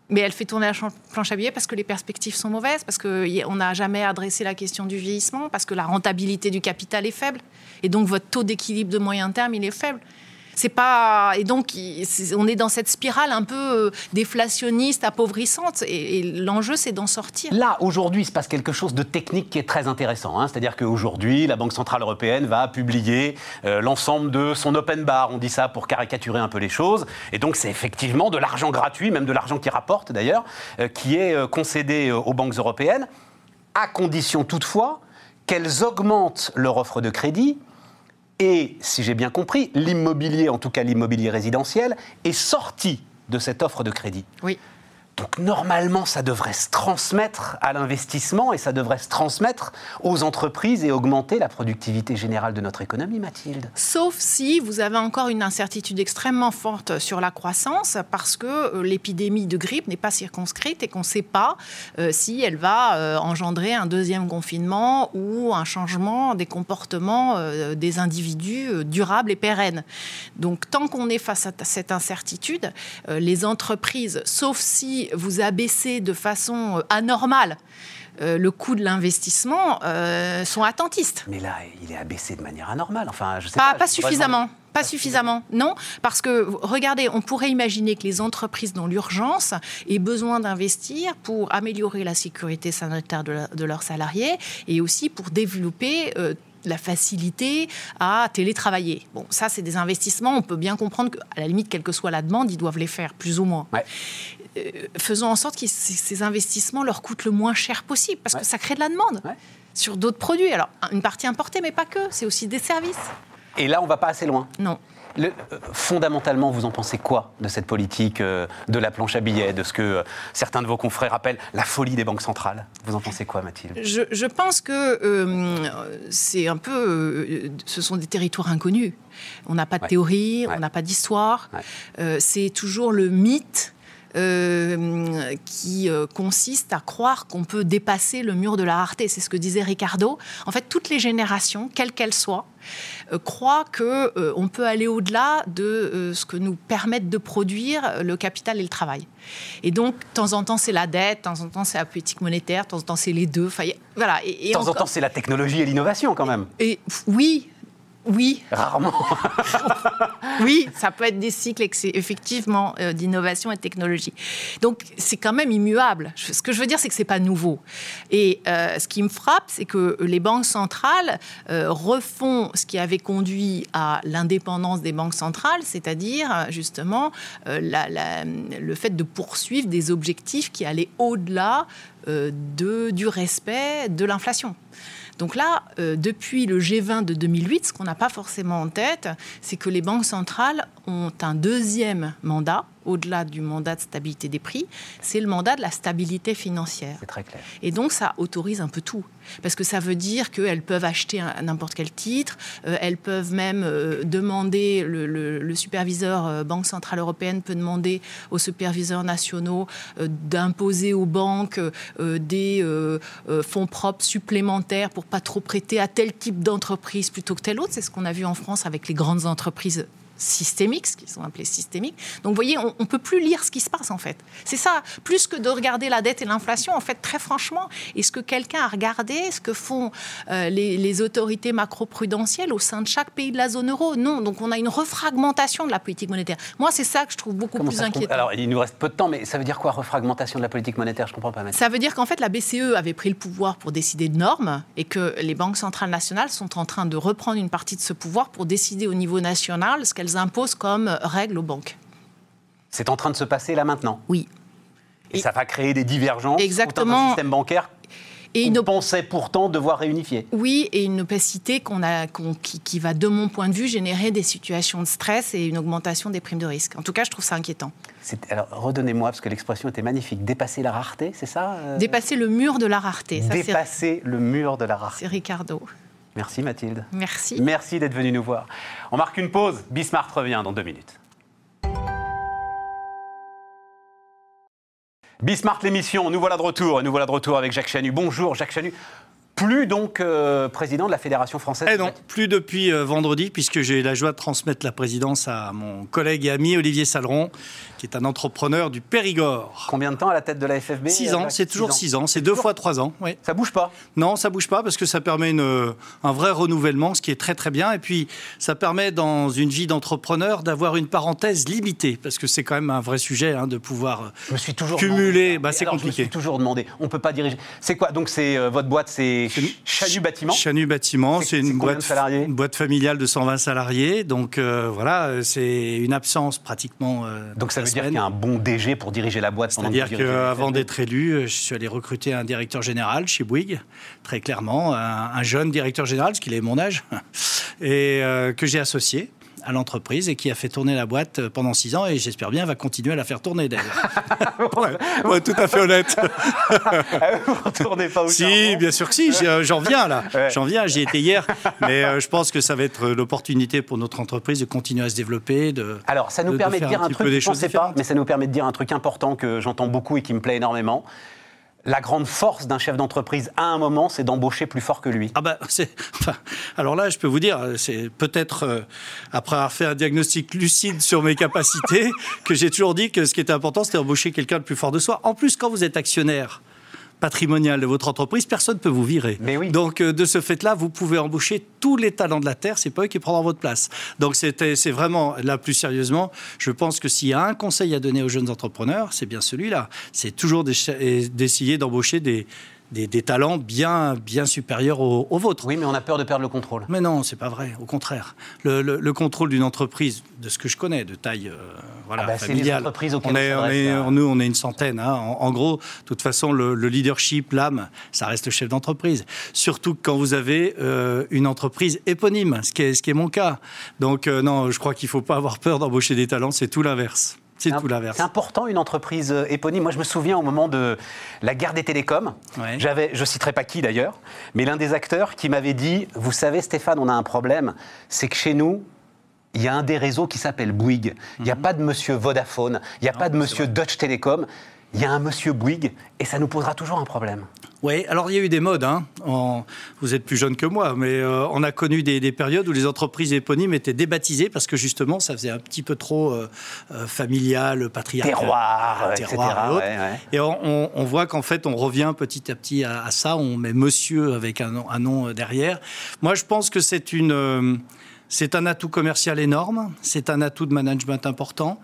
Mais elle fait tourner la planche à billets parce que les perspectives sont mauvaises, parce qu'on n'a jamais adressé la question du vieillissement, parce que la rentabilité du capital est faible. Et donc, votre taux d'équilibre de moyen terme, il est faible. C'est pas et donc on est dans cette spirale un peu euh, déflationniste, appauvrissante, et, l'enjeu c'est d'en sortir. Là, aujourd'hui, il se passe quelque chose de technique qui est très intéressant. hein. C'est-à-dire qu'aujourd'hui, la Banque Centrale Européenne va publier euh, l'ensemble de son open bar. On dit ça pour caricaturer un peu les choses. Et donc, c'est effectivement de l'argent gratuit, même de l'argent qui rapporte d'ailleurs, euh, qui est concédé aux banques européennes, à condition toutefois qu'elles augmentent leur offre de crédit. Et, si j'ai bien compris, l'immobilier, en tout cas l'immobilier résidentiel, est sorti de cette offre de crédit. Oui. Donc normalement, ça devrait se transmettre à l'investissement et ça devrait se transmettre aux entreprises et augmenter la productivité générale de notre économie, Mathilde. Sauf si vous avez encore une incertitude extrêmement forte sur la croissance parce que euh, l'épidémie de grippe n'est pas circonscrite et qu'on ne sait pas euh, si elle va euh, engendrer un deuxième confinement ou un changement des comportements des individus durables et pérennes. Donc tant qu'on est face à cette incertitude, les entreprises, sauf si vous abaissez de façon euh, anormale euh, le coût de l'investissement, euh, sont attentistes. Mais là, il est abaissé de manière anormale. Enfin, je sais pas, pas, suffisamment. Pas suffisamment, non, parce que regardez, on pourrait imaginer que les entreprises dans l'urgence aient besoin d'investir pour améliorer la sécurité sanitaire de, leurs salariés et aussi pour développer la facilité à télétravailler. Bon, ça, c'est des investissements. On peut bien comprendre qu'à la limite, quelle que soit la demande, ils doivent les faire, plus ou moins. Faisons en sorte que ces investissements leur coûtent le moins cher possible, parce que ça crée de la demande sur d'autres produits. Alors, une partie importée, mais pas que. C'est aussi des services. Et là, on va pas assez loin. Non. Euh, fondamentalement, vous en pensez quoi de cette politique euh, de la planche à billets, de ce que euh, certains de vos confrères appellent la folie des banques centrales? Vous en pensez quoi, Mathilde? Je, pense que c'est un peu. ce sont des territoires inconnus. On n'a pas de théorie, on n'a pas d'histoire. c'est toujours le mythe euh, qui euh, consiste à croire qu'on peut dépasser le mur de la rareté. C'est ce que disait Ricardo. En fait, toutes les générations, quelles qu'elles soient, euh, croient qu'on on peut aller au-delà de ce que nous permettent de produire le capital et le travail. Et donc, de temps en temps, c'est la dette, de temps en temps, c'est la politique monétaire, de temps en temps, c'est les deux. Enfin, voilà. Et, de temps en temps, c'est la technologie et l'innovation, quand même. Et oui, oui. Rarement. oui, ça peut être des cycles effectivement euh, d'innovation et de technologie. Donc c'est quand même immuable. Ce que je veux dire, c'est que c'est pas nouveau. Et euh, ce qui me frappe, c'est que les banques centrales euh, refont ce qui avait conduit à l'indépendance des banques centrales, c'est-à-dire justement le fait de poursuivre des objectifs qui allaient au-delà de, du respect de l'inflation. Donc là, euh, depuis le G20 de 2008, ce qu'on n'a pas forcément en tête, c'est que les banques centrales ont un deuxième mandat au-delà du mandat de stabilité des prix, c'est le mandat de la stabilité financière. C'est très clair. Et donc ça autorise un peu tout. Parce que ça veut dire qu'elles peuvent acheter n'importe quel titre, euh, elles peuvent même euh, demander, le, superviseur euh, Banque Centrale Européenne peut demander aux superviseurs nationaux d'imposer aux banques des fonds propres supplémentaires pour pas trop prêter à tel type d'entreprise plutôt que tel autre. C'est ce qu'on a vu en France avec les grandes entreprises systémiques, ce qui sont appelés systémiques. Donc vous voyez, on ne peut plus lire ce qui se passe en fait. C'est ça, plus que de regarder la dette et l'inflation, en fait, très franchement, est-ce que quelqu'un a regardé ce que font euh, les, autorités macro-prudentielles au sein de chaque pays de la zone euro? Non, donc on a une refragmentation de la politique monétaire. Moi, c'est ça que je trouve beaucoup plus inquiétant. Alors, il nous reste peu de temps, mais ça veut dire quoi, refragmentation de la politique monétaire? Je comprends pas. Ça veut dire qu'en fait, la BCE avait pris le pouvoir pour décider de normes et que les banques centrales nationales sont en train de reprendre une partie de ce pouvoir pour décider au niveau national ce qu'elles imposent comme règle aux banques. C'est en train de se passer là maintenant? Oui. Et, ça va créer des divergences Exactement. dans un système bancaire et on pensait pourtant devoir réunifier. Oui, et une opacité qu'on a, qui, va, de mon point de vue, générer des situations de stress et une augmentation des primes de risque. En tout cas, je trouve ça inquiétant. Alors, redonnez-moi, parce que l'expression était magnifique. Dépasser la rareté, c'est ça euh? Dépasser le mur de la rareté. Ça, Dépasser le mur de la rareté. C'est Ricardo. Merci Mathilde. Merci. Merci d'être venu nous voir. On marque une pause. Bismarck revient dans deux minutes. Bismarck l'émission, nous voilà de retour. nous voilà de retour avec Jacques Chanu. Bonjour Jacques Chanu. Plus donc euh, président de la Fédération française Eh non, plus depuis euh, vendredi, puisque j'ai eu la joie de transmettre la présidence à mon collègue et ami Olivier Saleron, qui est un entrepreneur du Périgord. Combien de temps à la tête de la FFB Six ans, c'est toujours six ans, c'est deux fois trois ans. Oui. Ça bouge pas Non, ça bouge pas parce que ça permet une, un vrai renouvellement, ce qui est très très bien. Et puis ça permet dans une vie d'entrepreneur d'avoir une parenthèse limitée, parce que c'est quand même un vrai sujet hein, de pouvoir je me suis toujours cumuler. Bah, c'est compliqué. Je me suis toujours demandé. On peut pas diriger. C'est quoi? Donc c'est euh, votre boîte, c'est Chanu Bâtiment. Chanu Bâtiment, c'est une boîte, familiale de 120 salariés. Donc euh, voilà, c'est une absence pratiquement. Euh, donc ça veut dire qu'il y a un bon DG pour diriger la boîte C'est-à-dire qu'avant d'être élu, je suis allé recruter un directeur général chez Bouygues, très clairement, un, jeune directeur général, parce qu'il est mon âge, et euh, que j'ai associé à l'entreprise et qui a fait tourner la boîte euh, pendant six ans et j'espère bien va continuer à la faire tourner d'ailleurs. ouais, tout à fait honnête. Vous retournez pas au Si, bien sûr que si, j'en viens là. J'en viens, j'y étais hier. Mais je pense que ça va être l'opportunité pour notre entreprise de continuer à se développer. De, Alors, ça nous permet de, dire un, truc que je ne pensais pas, mais ça nous permet de dire un truc important que j'entends beaucoup et qui me plaît énormément la grande force d'un chef d'entreprise à un moment, c'est d'embaucher plus fort que lui. Ah bah, enfin, alors là, je peux vous dire, c'est peut-être euh, après avoir fait un diagnostic lucide sur mes capacités que j'ai toujours dit que ce qui était important, c'était d'embaucher quelqu'un de plus fort de soi. En plus, quand vous êtes actionnaire, patrimonial de votre entreprise, personne ne peut vous virer. Mais oui. Donc, euh, de ce fait-là, vous pouvez embaucher tous les talents de la Terre, c'est pas eux qui prendront votre place. Donc, c'est vraiment, là, plus sérieusement, je pense que s'il y a un conseil à donner aux jeunes entrepreneurs, c'est bien celui-là. C'est toujours d'essayer d'embaucher des, des, talents bien, bien supérieurs aux, vôtres. Oui, mais on a peur de perdre le contrôle. Mais non, c'est pas vrai. Au contraire, le, contrôle d'une entreprise, de ce que je connais, de taille euh, voilà, ah bah, familiale. Les on est, on est, nous, on est une centaine. Hein. En, gros, de toute façon, le, leadership, l'âme, ça reste le chef d'entreprise. Surtout quand vous avez euh, une entreprise éponyme, ce qui est, ce qui est mon cas. Donc euh, non, je crois qu'il ne faut pas avoir peur d'embaucher des talents. C'est tout l'inverse. C'est tout l'inverse. C'est important une entreprise euh, éponyme. Moi, je me souviens au moment de la guerre des télécoms, j'avais, je citerai pas qui d'ailleurs, mais l'un des acteurs qui m'avait dit, vous savez Stéphane, on a un problème, c'est que chez nous, il y a un des réseaux qui s'appelle Bouygues. Il n'y a mhm. pas de monsieur Vodafone, il n'y a pas de monsieur Dutch Telecom, il y a un monsieur Bouygues et ça nous posera toujours un problème. Oui, alors il y a eu des modes. Hein. vous êtes plus jeune que moi, mais euh, on a connu des, périodes où les entreprises éponymes étaient débaptisées parce que justement, ça faisait un petit peu trop euh, euh, familial, patriarcal. Terroir, terroir et, et on, voit qu'en fait, on revient petit à petit à, ça. On met monsieur avec un, un, nom derrière. Moi, je pense que c'est une c'est un atout commercial énorme, c'est un atout de management important,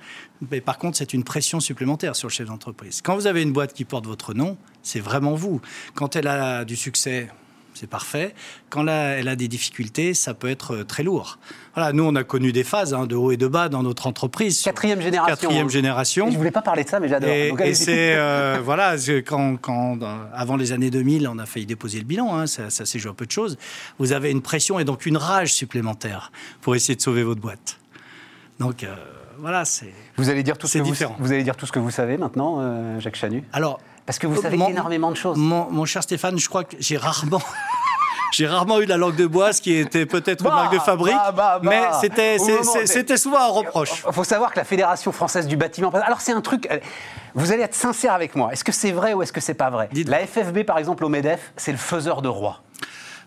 mais par contre, c'est une pression supplémentaire sur le chef d'entreprise. Quand vous avez une boîte qui porte votre nom, c'est vraiment vous. Quand elle a du succès, c'est parfait. Quand là, elle a des difficultés, ça peut être euh, très lourd. Voilà, nous, on a connu des phases hein, de haut et de bas dans notre entreprise. Quatrième génération. Quatrième hein. génération. je voulais pas parler de ça, mais j'adore. Et, c'est euh, voilà, quand, quand avant les années 2000, on a failli déposer le bilan. Hein, ça, ça s'est joué un peu de choses. Vous avez une pression et donc une rage supplémentaire pour essayer de sauver votre boîte. Donc euh, voilà, c'est. Vous allez dire tout ce que différent. Vous, vous, allez dire tout ce que vous savez maintenant, Jacques Chanu. Alors parce que vous savez énormément de choses. Mon, cher Stéphane, je crois que j'ai rarement. J'ai rarement eu la langue de bois, ce qui était peut-être une marque de fabrique, bah, bah, bah. mais c'était, c'était souvent un reproche. Il faut savoir que la Fédération française du bâtiment. Alors c'est un truc. Euh, vous allez être sincère avec moi. Est-ce que c'est vrai ou est-ce que c'est pas vrai? La FFB, par exemple, au Medef, c'est le faiseur de roi.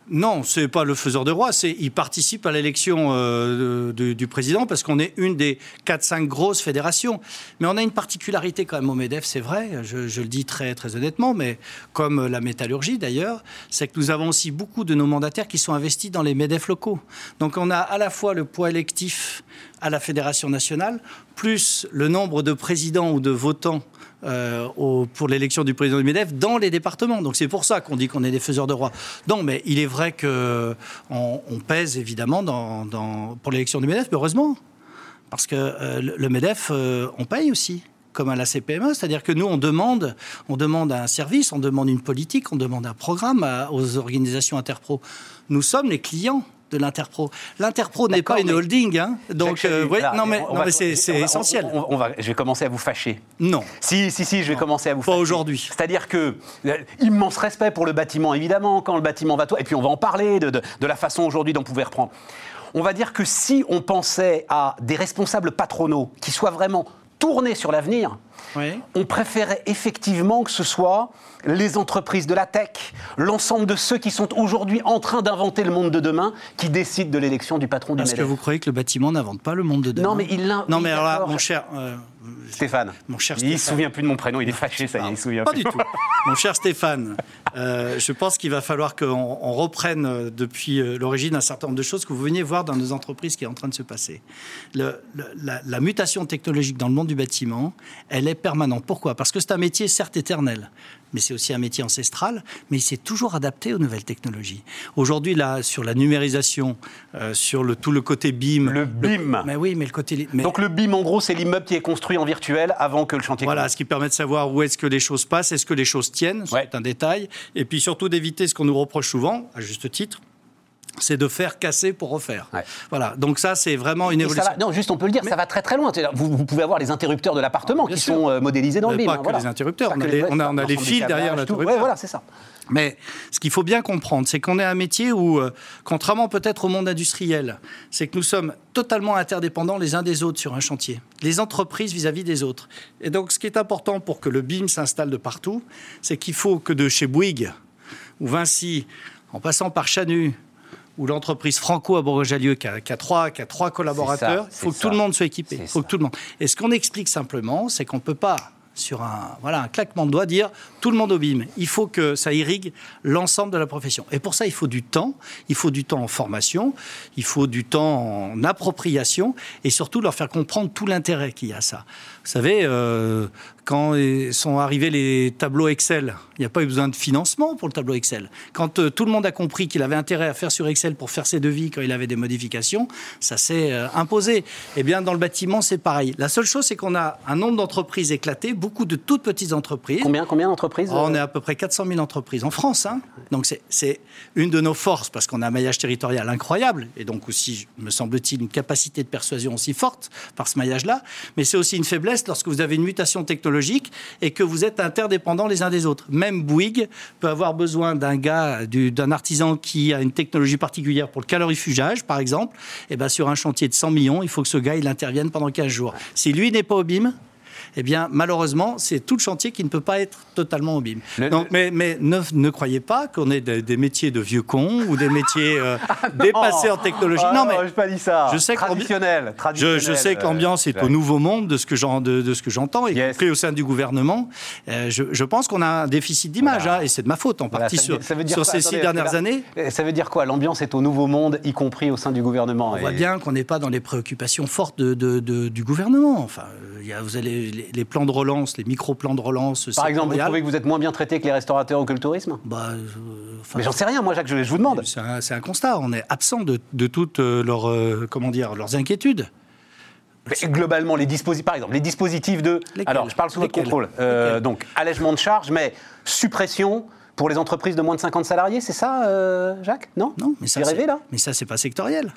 Non, c'est pas le faiseur de roi, c'est il participe à l'élection euh, du président parce qu'on est une des 4-5 grosses fédérations. Mais on a une particularité quand même au MEDEF, c'est vrai, je, le dis très, très honnêtement, mais comme la métallurgie d'ailleurs, c'est que nous avons aussi beaucoup de nos mandataires qui sont investis dans les MEDEF locaux. Donc on a à la fois le poids électif à la fédération nationale, plus le nombre de présidents ou de votants euh, pour l'élection du président du MEDEF dans les départements. Donc c'est pour ça qu'on dit qu'on est des faiseurs de roi. Non, mais il est vrai qu'on on pèse évidemment pour l'élection du MEDEF, mais heureusement, parce que euh, le MEDEF, euh, on paye aussi comme à la CPME, c'est-à-dire que nous, on demande, on demande un service, on demande une politique, on demande un programme aux organisations interpro. Nous sommes les clients de l'Interpro. L'Interpro n'est pas une holding, hein. donc euh, non mais, c'est essentiel. On, va, je vais commencer à vous fâcher. Non. Si, si, si, je vais commencer à vous fâcher. Pas aujourd'hui. C'est-à-dire que euh, immense respect pour le bâtiment, évidemment, quand le bâtiment va et puis on va en parler de, de, de la façon aujourd'hui dont vous pouvez reprendre. On va dire que si on pensait à des responsables patronaux qui soient vraiment tournés sur l'avenir, on préférait effectivement que ce soit les entreprises de la tech, l'ensemble de ceux qui sont aujourd'hui en train d'inventer le monde de demain, qui décident de l'élection du patron du Est-ce que vous croyez que le bâtiment n'invente pas le monde de demain? Non, mais il Non, mais alors là, mon cher. Euh, Stéphane. Mon cher Il ne se souvient plus de mon prénom, il est fâché, ça y est, il se souvient Pas du tout. Mon cher Stéphane, euh, je pense qu'il va falloir qu'on reprenne euh, depuis l'origine un certain nombre de choses que vous veniez voir dans nos entreprises qui est en train de se passer. la, la mutation technologique dans le monde du bâtiment, elle est permanente. Pourquoi? Parce que c'est un métier certes éternel mais c'est aussi un métier ancestral, mais il s'est toujours adapté aux nouvelles technologies. Aujourd'hui, là, sur la numérisation, euh, sur le, tout le côté BIM. Le BIM Mais oui, mais le côté. Donc le BIM, en gros, c'est l'immeuble qui est construit en virtuel avant que le chantier Voilà, ce qui permet de savoir où est-ce que les choses passent, est-ce que les choses tiennent, c'est un détail, et puis surtout d'éviter ce qu'on nous reproche souvent, à juste titre, c'est de faire casser pour refaire. Ouais. Voilà, donc ça c'est vraiment une évolution. va- non, juste on peut le dire, ça va très très loin. Vous, vous pouvez avoir les interrupteurs de l'appartement qui sûr. sont euh, modélisés dans le BIM. pas hein, que voilà. les interrupteurs, Pas on a les- on a- on a les l'ensemble fils derrière l'interrupteur. Ouais, voilà, c'est ça. Mais ce qu'il faut bien comprendre, c'est qu'on est un métier où, euh, contrairement peut-être au monde industriel, c'est que nous sommes totalement interdépendants les uns des autres sur un chantier, les entreprises vis-à-vis des autres. Et donc, ce qui est important pour que le BIM s'installe de partout, c'est qu'il faut que de chez Bouygues ou Vinci, en passant par Chanu, ou l'entreprise Franco à Bourgogne-Jallieu qui a, qui a trois, qui a trois collaborateurs, il faut que ça. tout le monde soit équipé. Faut que tout le monde. Et ce qu'on explique simplement, c'est qu'on ne peut pas, sur un, voilà, un claquement de doigts, dire tout le monde au BIM. Il faut que ça irrigue l'ensemble de la profession. Et pour ça, il faut du temps. Il faut du temps en formation, il faut du temps en appropriation et surtout leur faire comprendre tout l'intérêt qu'il y a à ça. Vous savez, euh, quand sont arrivés les tableaux Excel, il n'y a pas eu besoin de financement pour le tableau Excel. Quand euh, tout le monde a compris qu'il avait intérêt à faire sur Excel pour faire ses devis quand il avait des modifications, ça s'est euh, imposé. Eh bien, dans le bâtiment, c'est pareil. La seule chose, c'est qu'on a un nombre d'entreprises éclatées, beaucoup de toutes petites entreprises. Combien, combien d'entreprises Oh, on est à peu près 400 000 entreprises en France. hein. Donc c'est une de nos forces parce qu'on a un maillage territorial incroyable et donc aussi, me semble-t-il, une capacité de persuasion aussi forte par ce maillage-là. Mais c'est aussi une faiblesse lorsque vous avez une mutation technologique et que vous êtes interdépendants les uns des autres. Même Bouygues peut avoir besoin d'un gars, du- d'un artisan qui a une technologie particulière pour le calorifugage, par exemple. Et ben sur un chantier de 100 millions, il faut que ce gars il intervienne pendant 15 jours. Si lui n'est pas au BIM, eh bien, malheureusement, c'est tout le chantier qui ne peut pas être totalement au BIM. Le- Donc, mais mais ne, ne croyez pas qu'on ait des, des métiers de vieux cons ou des métiers euh, dépassés en technologie. Ah non, mais j'ai pas dit ça. je sais traditionnel, je, traditionnel. je sais que l'ambiance est au nouveau monde de ce que j'en- de, de ce que j'entends, y Yes. compris au sein du gouvernement. Euh, je, je pense qu'on a un déficit d'image, Voilà. hein, et c'est de ma faute en Voilà, partie sur, quoi ces Attendez, six dernières là, années. Ça veut dire quoi L'ambiance est au nouveau monde, y compris au sein du gouvernement. On voit bien qu'on n'est pas dans les préoccupations fortes de- de- de- du gouvernement. Enfin, euh, il y a, vous avez les, les plans de relance, les micro-plans de relance. Par exemple, vous trouvez que vous êtes moins bien traité que les restaurateurs ou que le tourisme? Bah, euh, enfin, Mais j'en sais rien, moi, Jacques, je, je vous demande. C'est un, constat. On est absent de, de toutes euh, leurs, euh, comment dire, leurs inquiétudes. Mais globalement, les dispositifs, par exemple, les dispositifs de. Alors, je parle sous votre contrôle. Euh, donc, allègement de charges, mais suppression pour les entreprises de moins de 50 salariés, c'est ça, euh, Jacques? Non? Non, mais ça, rêvé, là? Mais ça, c'est pas sectoriel.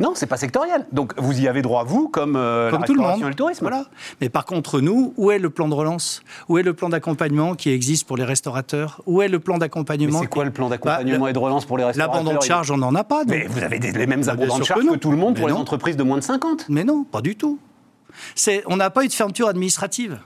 Non, c'est pas sectoriel. Donc, vous y avez droit, vous, comme, euh, Comme la tout le monde. et le tourisme. Voilà. Mais par contre, nous, où est le plan de relance? Où est le plan d'accompagnement qui existe pour les restaurateurs? Où est le plan d'accompagnement c'est quoi le plan Bah, d'accompagnement et de relance pour les restaurateurs L'abandon de charge, on n'en a pas. donc. Mais vous avez des- les mêmes Bah, abandons de charge que tout le monde pour les entreprises de moins de 50. Mais non, pas du tout. On n'a pas eu de fermeture administrative.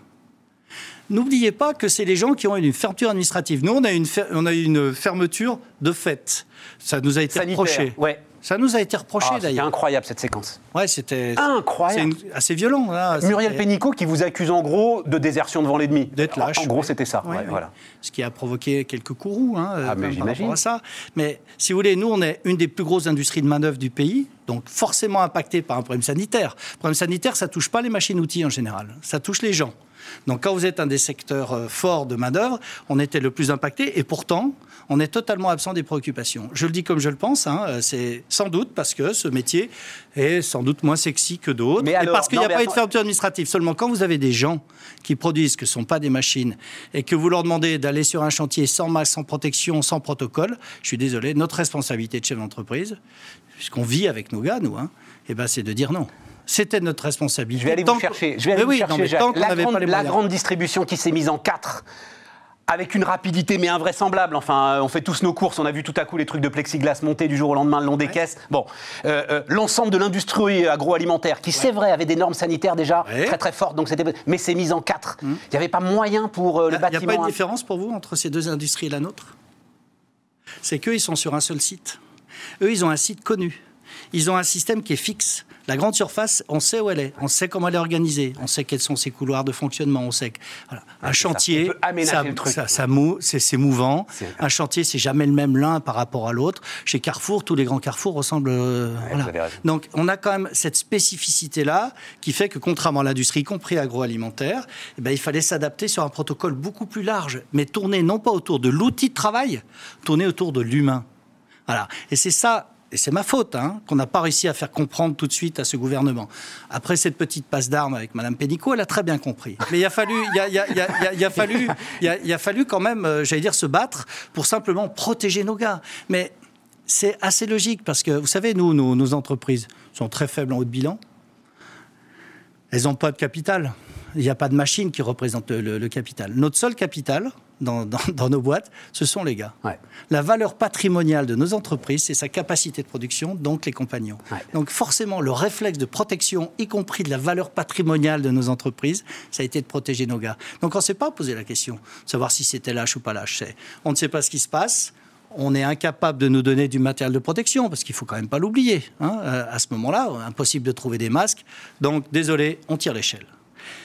N'oubliez pas que c'est les gens qui ont eu une fermeture administrative. Nous, on a, une fer- on a eu une fermeture de fait. Ça nous a été Sanitaire. reproché. Ouais. Ça nous a été reproché Ah, d'ailleurs. incroyable cette séquence. Ouais, c'était Incroyable. une- assez violent. Là. Muriel Pénicaud qui vous accuse en gros de désertion devant l'ennemi. D'être lâche. En gros, c'était ça. Ouais, voilà. Ce qui a provoqué quelques courroux hein, Ah, mais j'imagine. ça. Mais si vous voulez, nous, on est une des plus grosses industries de manœuvre du pays, donc forcément impacté par un problème sanitaire. Le problème sanitaire, ça touche pas les machines-outils en général, ça touche les gens. Donc quand vous êtes un des secteurs euh, forts de manœuvre, on était le plus impacté et pourtant, on est totalement absent des préoccupations. Je le dis comme je le pense, hein, euh, c'est sans doute parce que ce métier est sans doute moins sexy que d'autres. Mais et parce qu'il n'y a pas eu de fermeture administrative. Seulement quand vous avez des gens qui produisent, que ce ne sont pas des machines, et que vous leur demandez d'aller sur un chantier sans masque, sans protection, sans protocole, je suis désolé, notre responsabilité de chef d'entreprise, puisqu'on vit avec nos gars, nous, hein, eh ben, c'est de dire non. C'était notre responsabilité. Je vais aller vous chercher. Je vais aller Mais vous oui, chercher, non, mais Jacques. tant qu'on la, grande, pas les la moyens. grande distribution qui s'est mise en quatre. Avec une rapidité mais invraisemblable. Enfin, euh, on fait tous nos courses. On a vu tout à coup les trucs de plexiglas monter du jour au lendemain le long des caisses. Bon, euh, euh, l'ensemble de l'industrie agroalimentaire, qui c'est vrai avait des normes sanitaires déjà Ouais. très très fortes, donc c'était, mais c'est mis en quatre. Il n'y avait pas moyen pour euh, Il le n'y a, bâtiment. pas une différence pour vous entre ces deux industries et la nôtre? C'est qu'eux, ils sont sur un seul site. Eux, ils ont un site connu. Ils ont un système qui est fixe. La grande surface, on sait où elle est, on sait comment elle est organisée, on sait quels sont ses couloirs de fonctionnement, on sait que voilà. un chantier, ça, ça- ça mou- c'est mouvant. Un chantier, c'est jamais le même l'un par rapport à l'autre. Chez Carrefour, tous les grands Carrefour ressemblent. euh, voilà. raison. Donc, on a quand même cette spécificité-là qui fait que, contrairement à l'industrie, y compris agroalimentaire, eh ben, il fallait s'adapter sur un protocole beaucoup plus large, mais tourné non pas autour de l'outil de travail, tourné autour de l'humain. Voilà. Et c'est ça. Et c'est ma faute, hein, qu'on n'a pas réussi à faire comprendre tout de suite à ce gouvernement. Après cette petite passe d'armes avec Mme Pénicaud, elle a très bien compris. Mais il a fallu, a, fallu, quand même, euh, j'allais dire, se battre pour simplement protéger nos gars. Mais c'est assez logique parce que, vous savez, nous, nos, entreprises sont très faibles en haut de bilan. Elles n'ont pas de capital. Il n'y a pas de machine qui représente le capital. Notre seul capital dans, dans, dans, nos boîtes, ce sont les gars. Ouais. La valeur patrimoniale de nos entreprises, c'est sa capacité de production, donc les compagnons. Ouais. Donc forcément, le réflexe de protection, y compris de la valeur patrimoniale de nos entreprises, ça a été de protéger nos gars. Donc on ne s'est pas posé la question de savoir si c'était lâche ou pas lâche. On ne sait pas ce qui se passe on est incapable de nous donner du matériel de protection, parce qu'il faut quand même pas l'oublier. Hein. À ce moment-là, impossible de trouver des masques. Donc, désolé, on tire l'échelle.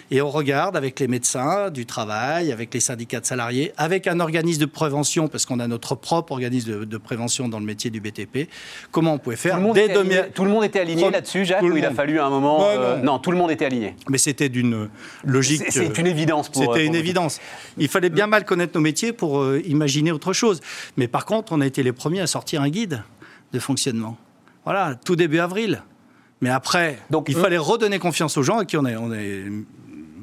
Et on regarde avec les médecins du travail, avec les syndicats de salariés, avec un organisme de prévention, parce qu'on a notre propre organisme de, de, prévention dans le métier du BTP, comment on pouvait faire tout le monde, était, aligné, tout le monde était aligné là-dessus, Jacques, ou il a fallu un moment. Ouais, euh, non. non. tout le monde était aligné. Mais c'était d'une logique. C'est une évidence pour. C'était pour une évidence. Il fallait bien mal connaître nos métiers pour euh, imaginer autre chose. Mais par contre, on a été les premiers à sortir un guide de fonctionnement. Voilà, tout début avril. Mais après, Donc, il fallait redonner confiance aux gens à qui on est, on est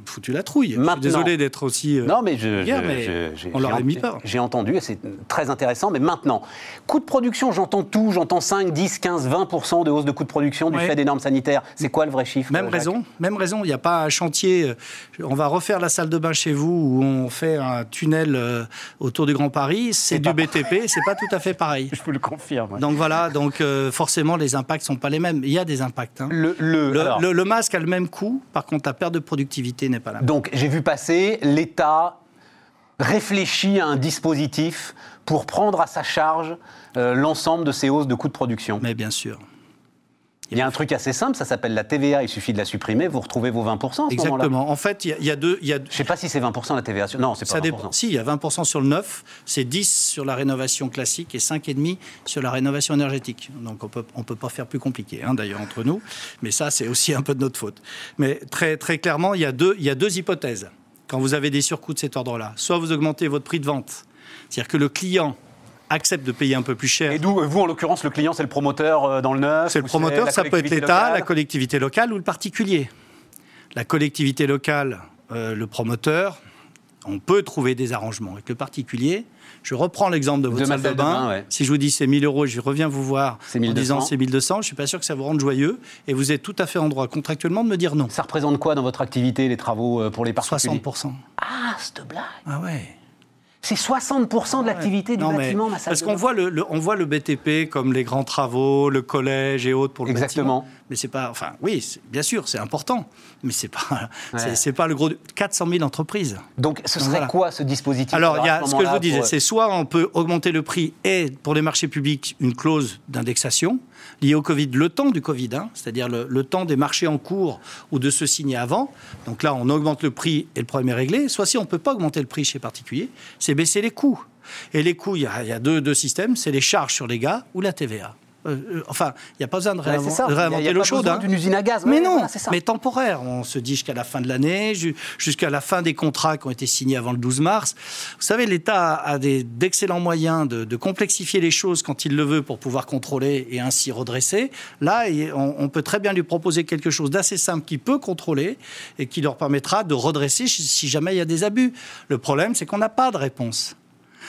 foutu la trouille. Maintenant, je suis désolé d'être aussi. Euh, non, mais, je, hier, mais je, on leur a mis peur. J'ai entendu et c'est très intéressant. Mais maintenant, coût de production, j'entends tout. J'entends 5, 10, 15, 20 de hausse de coût de production du ouais. fait des normes sanitaires. C'est quoi le vrai chiffre Même raison. Même raison. Il n'y a pas un chantier. euh, On va refaire la salle de bain chez vous où on fait un tunnel euh, autour du Grand Paris. C'est du BTP. C'est pas tout à fait pareil. Je vous le confirme. Donc voilà. Donc euh, forcément, les impacts sont pas les mêmes. Il y a des impacts. Hein. Le, le, le, alors, le, le masque a le même coût. Par contre, la perte de productivité n'est pas la même. Donc j'ai vu passer l'État réfléchit à un dispositif pour prendre à sa charge euh, l'ensemble de ces hausses de coûts de production. Mais bien sûr. Il y a un truc assez simple, ça s'appelle la TVA, il suffit de la supprimer, vous retrouvez vos 20% à ce Exactement. En fait, il y, a, il y a deux... Y a... Je ne sais pas si c'est 20% la TVA. Non, c'est pas ça 20%. Dépend. Si, il y a 20% sur le neuf, c'est 10 sur la rénovation classique et 5,5 sur la rénovation énergétique. Donc on peut, ne on peut pas faire plus compliqué, hein, d'ailleurs, entre nous. Mais ça, c'est aussi un peu de notre faute. Mais très, très clairement, il y, a deux, il y a deux hypothèses quand vous avez des surcoûts de cet ordre-là. Soit vous augmentez votre prix de vente, c'est-à-dire que le client accepte de payer un peu plus cher. Et d'où, vous, en l'occurrence, le client, c'est le promoteur euh, dans le neuf C'est le promoteur, ça peut être l'État, la collectivité locale ou le particulier. La collectivité locale, euh, le promoteur, on peut trouver des arrangements. Avec le particulier, je reprends l'exemple de votre de salle de bain. bain ouais. Si je vous dis c'est 1000 euros, je reviens vous voir en disant c'est 1200, je ne suis pas sûr que ça vous rende joyeux. Et vous êtes tout à fait en droit contractuellement de me dire non. Ça représente quoi dans votre activité, les travaux euh, pour les particuliers? 60%. Ah, cette blague Ah ouais c'est 60% de l'activité ouais. du non, bâtiment, ma salle Parce qu'on voit le, le, on voit le BTP comme les grands travaux, le collège et autres pour le Exactement. bâtiment. Mais c'est pas, enfin, oui, bien sûr, c'est important, mais c'est pas, ouais. c'est pas le gros. 400 000 entreprises. Donc, ce serait voilà. quoi ce dispositif Alors, il y a ce, que je vous disais, pour... c'est soit on peut augmenter le prix et pour les marchés publics une clause d'indexation liée au Covid, le temps du Covid, hein, c'est-à-dire le, le, temps des marchés en cours ou de se signer avant. Donc là, on augmente le prix et le problème est réglé. Soit si on ne peut pas augmenter le prix chez particuliers, c'est baisser les coûts. Et les coûts, il y a, il y a deux, deux systèmes, c'est les charges sur les gars ou la TVA. Euh, enfin, il n'y a pas besoin de, de réinventer l'eau chaude. Hein. d'une usine à gaz. Mais ouais, non, voilà, mais temporaire. On se dit jusqu'à la fin de l'année, jusqu'à la fin des contrats qui ont été signés avant le 12 mars. Vous savez, l'État a d'excellents moyens de, de, complexifier les choses quand il le veut pour pouvoir contrôler et ainsi redresser. Là, on, on peut très bien lui proposer quelque chose d'assez simple qui peut contrôler et qui leur permettra de redresser si jamais il y a des abus. Le problème, c'est qu'on n'a pas de réponse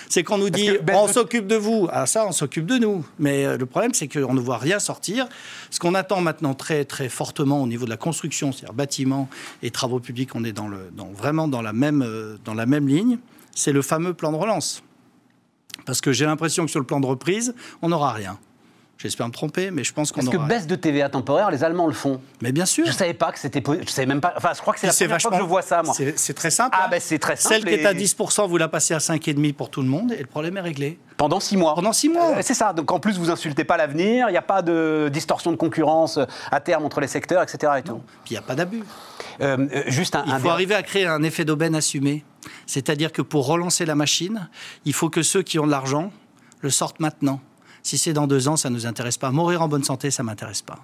c'est qu'on nous dit ben, on s'occupe de vous. Ah ça, on s'occupe de nous. Mais euh, le problème, c'est qu'on ne voit rien sortir. Ce qu'on attend maintenant très très fortement au niveau de la construction, c'est-à-dire bâtiments et travaux publics, on est dans le, dans, vraiment dans la même euh, dans la même ligne. C'est le fameux plan de relance. Parce que j'ai l'impression que sur le plan de reprise, on n'aura rien. J'espère me tromper, mais je pense qu'on Parce que aura... baisse de TVA temporaire, les Allemands le font? Mais bien sûr. Je savais pas que c'était. Je savais même pas. Enfin, je crois que c'est la première vachement... fois que je vois ça, moi. C'est très simple. Ah, hein. ben c'est très simple. Celle qui est à 10%, vous la passez à 5,5% pour tout le monde, et le problème est réglé. Pendant six mois. Pendant six mois. Euh, c'est ça. Donc en plus, vous insultez pas l'avenir. Il n'y a pas de distorsion de concurrence euh, à terme entre les secteurs, etc. Et tout. Non. Puis il n'y a pas d'abus. Euh, juste un. Il un faut arriver à créer un effet d'aubaine assumé. C'est-à-dire que pour relancer la machine, il faut que ceux qui ont de l'argent le sortent maintenant. Si c'est dans deux ans, ça ne nous intéresse pas. Mourir en bonne santé, ça ne m'intéresse pas.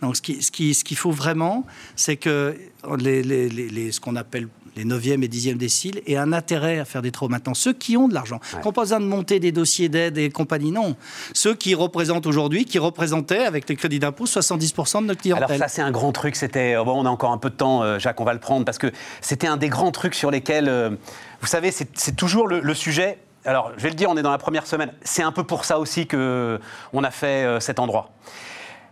Donc, ce qu'il ce qui, ce qu'il faut vraiment, c'est que les, les, les, ce qu'on appelle les 9e et 10e déciles aient un intérêt à faire des travaux maintenant. Ceux qui ont de l'argent, ouais. qui n'ont pas besoin de monter des dossiers d'aide et compagnie, non. Ceux qui représentent aujourd'hui, qui représentaient avec les crédits d'impôt 70% de notre clientèle. Alors ça, c'est un grand truc. C'était bon, on a encore un peu de temps, euh, Jacques, on va le prendre parce que c'était un des grands trucs sur lesquels, euh, vous savez, c'est toujours le, le sujet alors je vais le dire, on est dans la première semaine. C'est un peu pour ça aussi que on a fait euh, cet endroit.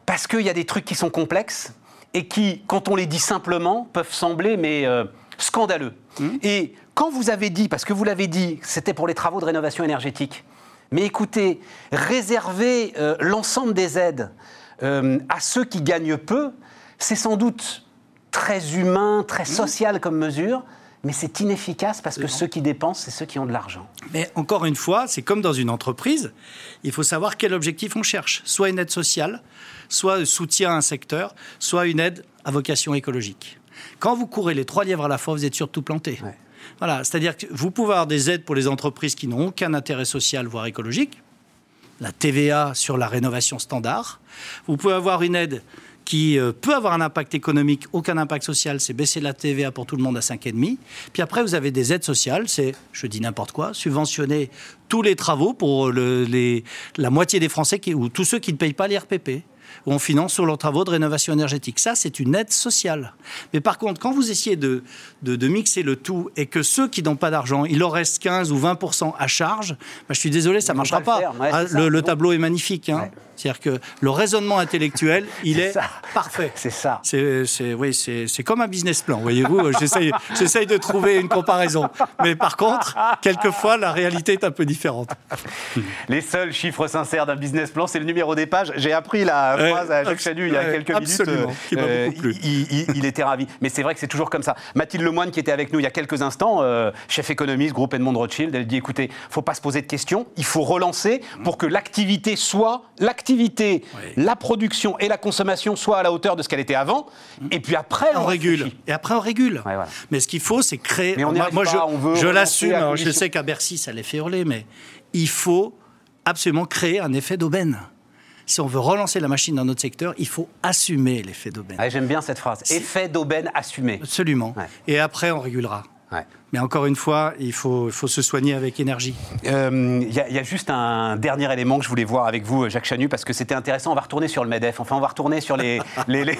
Parce qu'il y a des trucs qui sont complexes et qui, quand on les dit simplement, peuvent sembler mais euh, scandaleux. Mmh. Et quand vous avez dit, parce que vous l'avez dit, c'était pour les travaux de rénovation énergétique. Mais écoutez, réserver euh, l'ensemble des aides à ceux qui gagnent peu, c'est sans doute très humain, très mmh. social comme mesure mais c'est inefficace parce que ceux qui dépensent, c'est ceux qui ont de l'argent. Mais encore une fois, c'est comme dans une entreprise, il faut savoir quel objectif on cherche. Soit une aide sociale, soit soutien à un secteur, soit une aide à vocation écologique. Quand vous courez les trois lièvres à la fois, vous êtes surtout planté. Voilà, c'est-à-dire que vous pouvez avoir des aides pour les entreprises qui n'ont aucun intérêt social, voire écologique. La TVA sur la rénovation standard. Vous pouvez avoir une aide qui euh, peut avoir un impact économique, aucun impact social, c'est baisser la TVA pour tout le monde à 5,5. Puis après, vous avez des aides sociales, c'est, je dis n'importe quoi, subventionner tous les travaux pour les, la moitié des Français qui, ou tous ceux qui ne payent pas l'IRPP où on finance sur leurs travaux de rénovation énergétique. Ça, c'est une aide sociale. Mais par contre, quand vous essayez de, de, mixer le tout et que ceux qui n'ont pas d'argent, il leur reste 15 ou 20% à charge, bah, je suis désolé, ça ne marchera pas. Ah, le, tableau est magnifique. Hein. C'est-à-dire que le raisonnement intellectuel, il est, parfait. C'est ça. C'est, oui, c'est, comme un business plan, voyez-vous. J'essaye, j'essaye de trouver une comparaison. Mais par contre, quelquefois, la réalité est un peu différente. Les seuls chiffres sincères d'un business plan, c'est le numéro des pages. J'ai appris la phrase à Jacques Chanu il y a quelques minutes. Euh, il, était ravi. Mais c'est vrai que c'est toujours comme ça. Mathilde Lemoine, qui était avec nous il y a quelques instants, euh, chef économiste, groupe Edmond Rothschild, elle dit écoutez, faut pas se poser de questions, il faut relancer pour que l'activité soit l'activité l'activité, la production et la consommation soient à la hauteur de ce qu'elle était avant, et puis après on, régule. Et après on régule. Mais ce qu'il faut, c'est créer. Mais on moi, moi, je, l'assume. Je sais qu'à Bercy, ça les fait hurler, mais il faut absolument créer un effet d'aubaine si on veut relancer la machine dans notre secteur, il faut assumer l'effet d'aubaine. J'aime bien cette phrase. Effet d'aubaine assumé. Absolument. Et après, on régulera. Mais encore une fois, il faut, faut se soigner avec énergie. Il euh, y, a juste un dernier élément que je voulais voir avec vous, Jacques Chanu, parce que c'était intéressant. On va retourner sur le MEDEF. Enfin, on va retourner sur les. les,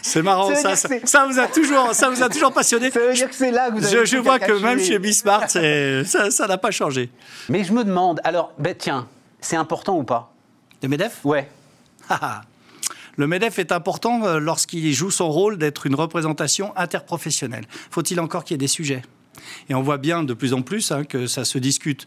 C'est marrant, ça, ça, vous a toujours, ça vous a toujours passionné. Ça veut dire que c'est là que vous avez Je, je vois que même chez Bismarck, ça n'a pas changé. Mais je me demande, alors, ben, tiens, c'est important ou pas? Le MEDEF? Ouais. Le MEDEF est important euh, lorsqu'il joue son rôle d'être une représentation interprofessionnelle. Faut-il encore qu'il y ait des sujets? Et on voit bien de plus en plus hein, que ça se discute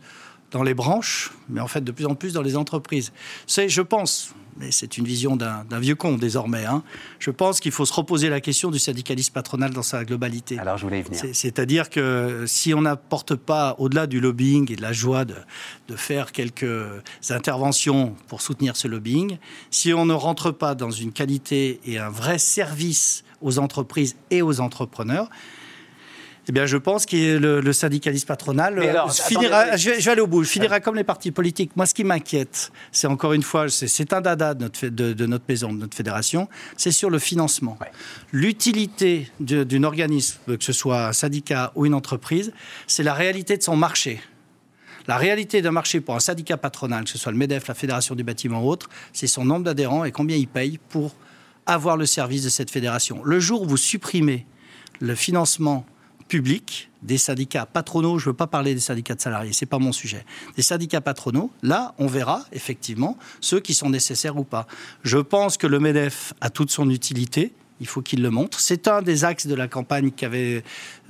dans les branches, mais en fait de plus en plus dans les entreprises. C'est, je pense, mais c'est une vision d'un vieux con désormais. Hein. Je pense qu'il faut se reposer la question du syndicalisme patronal dans sa globalité. Alors je voulais y venir. C'est-à-dire que si on n'apporte pas, au-delà du lobbying et de la joie de, de, faire quelques interventions pour soutenir ce lobbying, si on ne rentre pas dans une qualité et un vrai service aux entreprises et aux entrepreneurs, eh bien, je pense que le, syndicalisme patronal euh, finira. je, vais, aller au bout. Finira comme les partis politiques. Moi, ce qui m'inquiète, c'est encore une fois, c'est un dada de notre, de, notre, maison, de notre fédération, c'est sur le financement. L'utilité d'un organisme, que ce soit un syndicat ou une entreprise, c'est la réalité de son marché. La réalité d'un marché pour un syndicat patronal, que ce soit le MEDEF, la Fédération du bâtiment ou autre, c'est son nombre d'adhérents et combien il paye pour avoir le service de cette fédération. Le jour où vous supprimez le financement public, des syndicats patronaux, je ne veux pas parler des syndicats de salariés, ce n'est pas mon sujet, des syndicats patronaux, là, on verra effectivement ceux qui sont nécessaires ou pas. Je pense que le MEDEF a toute son utilité, il faut qu'il le montre. C'est un des axes de la campagne qu'avaient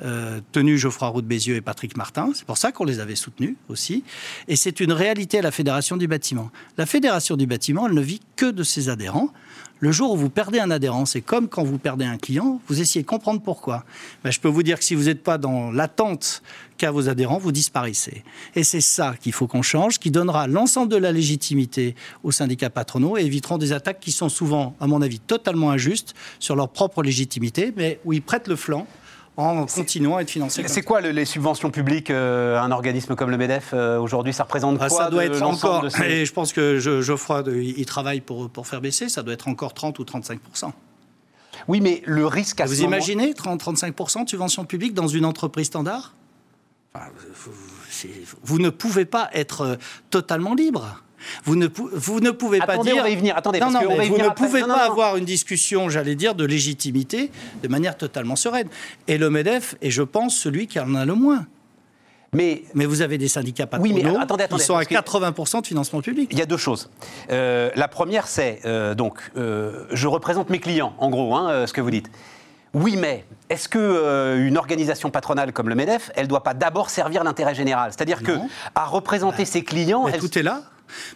euh, tenu Geoffroy Roux de Bézieux et Patrick Martin. C'est pour ça qu'on les avait soutenus aussi. Et c'est une réalité à la Fédération du bâtiment. La Fédération du bâtiment, elle ne vit que de ses adhérents. Le jour où vous perdez un adhérent, c'est comme quand vous perdez un client, vous essayez de comprendre pourquoi. Ben, je peux vous dire que si vous n'êtes pas dans l'attente qu'a vos adhérents, vous disparaissez. Et c'est ça qu'il faut qu'on change, qui donnera l'ensemble de la légitimité aux syndicats patronaux et éviteront des attaques qui sont souvent, à mon avis, totalement injustes sur leur propre légitimité, mais où ils prêtent le flanc en continuant à être financé. C'est quoi les subventions publiques euh, Un organisme comme le MEDEF, euh, aujourd'hui, ça représente ah, quoi Ça doit être encore, et je pense que Geoffroy, il travaille pour, pour faire baisser, ça doit être encore 30 ou 35% Oui, mais le risque à Vous imaginez 30-35% de subventions publiques dans une entreprise standard? Vous ne pouvez pas être euh, totalement libre. Vous ne, vous ne pouvez pas dire. On va y venir. Attendez, non, non, vous ne pouvez pas avoir une discussion, j'allais dire, de légitimité de manière totalement sereine. Et le Medef est, je pense, celui qui en a le moins. Mais Mais vous avez des syndicats Oui, patronaux mais attendez, attendez, qui sont à parce que- 80% de financement public. Il y a deux choses. Euh, la première, c'est euh, donc, euh, je représente mes clients, en gros, hein, ce que vous dites. Oui, mais est-ce que une organisation patronale comme le Medef, elle doit pas d'abord servir l'intérêt général? C'est-à-dire que à représenter ses clients, Mais elle- tout est là.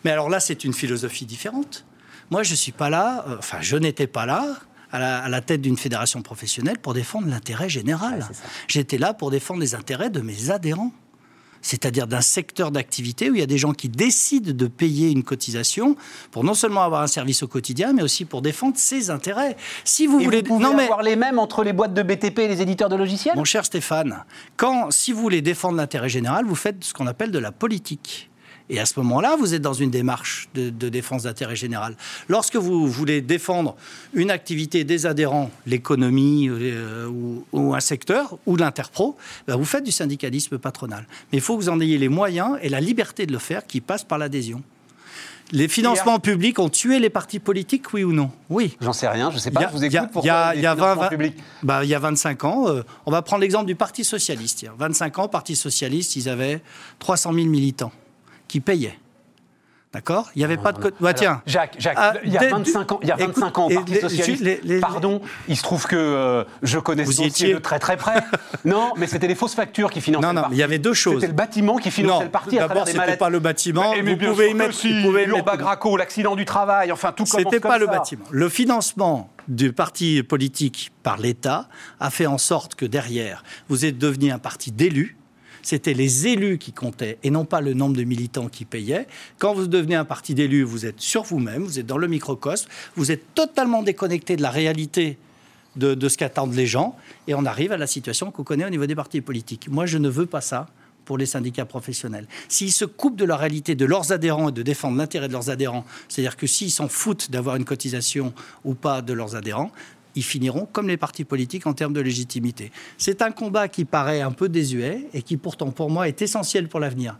Mais alors là, c'est une philosophie différente. Moi, je suis pas là, euh, enfin, je n'étais pas là à la, à la tête d'une fédération professionnelle pour défendre l'intérêt général. Ouais. J'étais là pour défendre les intérêts de mes adhérents. C'est-à-dire d'un secteur d'activité où il y a des gens qui décident de payer une cotisation pour non seulement avoir un service au quotidien, mais aussi pour défendre ses intérêts. Si vous et voulez, vous non mais avoir les mêmes entre les boîtes de BTP et les éditeurs de logiciels? Mon cher Stéphane, quand, si vous voulez défendre l'intérêt général, vous faites ce qu'on appelle de la politique. Et à ce moment-là, vous êtes dans une démarche de, de défense d'intérêt général. Lorsque vous voulez défendre une activité des adhérents, l'économie euh, ou, ou un secteur, ou l'interpro, ben, vous faites du syndicalisme patronal. Mais il faut que vous en ayez les moyens et la liberté de le faire qui passe par l'adhésion. Les financements publics ont tué les partis politiques, oui ou non? Oui. J'en sais rien, je sais Il y pas, a- je vous écoute pour il y a- y a 20 20, publics. bah, y a 25 ans, euh, on va prendre l'exemple du Parti Socialiste. tiens. 25 ans, Parti Socialiste, ils avaient 300 000 militants qui payaient. D'accord? Il n'y avait pas de... Bah, Alors, tiens. Jacques, Jacques, Ah, il y a dès- 25 ans, il y a écoute, 25 ans, au Parti les- socialiste. les- les- pardon, il se trouve que euh, je connais ce dossier de très très près. non, mais c'était les fausses factures qui finançaient Non, le non, il y avait deux choses. C'était le bâtiment qui finançait Non, le parti à d'abord, travers des mallettes. pas le bâtiment. Mais, mais Vous bien pouvez y mettre- si, pouvez Graco, l'accident du travail, enfin tout C'était comme pas le ça. bâtiment. Le financement du parti politique par l'État a fait en sorte que derrière, vous êtes devenu un parti d'élus. C'était les élus qui comptaient et non pas le nombre de militants qui payaient. Quand vous devenez un parti d'élus, vous êtes sur vous-même, vous êtes dans le microcosme, vous êtes totalement déconnecté de la réalité de, ce qu'attendent les gens et on arrive à la situation qu'on connaît au niveau des partis politiques. Moi, je ne veux pas ça pour les syndicats professionnels. S'ils se coupent de la réalité de leurs adhérents et de défendre l'intérêt de leurs adhérents, c'est-à-dire que s'ils s'en foutent d'avoir une cotisation ou pas de leurs adhérents, ils finiront comme les partis politiques en termes de légitimité. C'est un combat qui paraît un peu désuet et qui pourtant pour moi est essentiel pour l'avenir.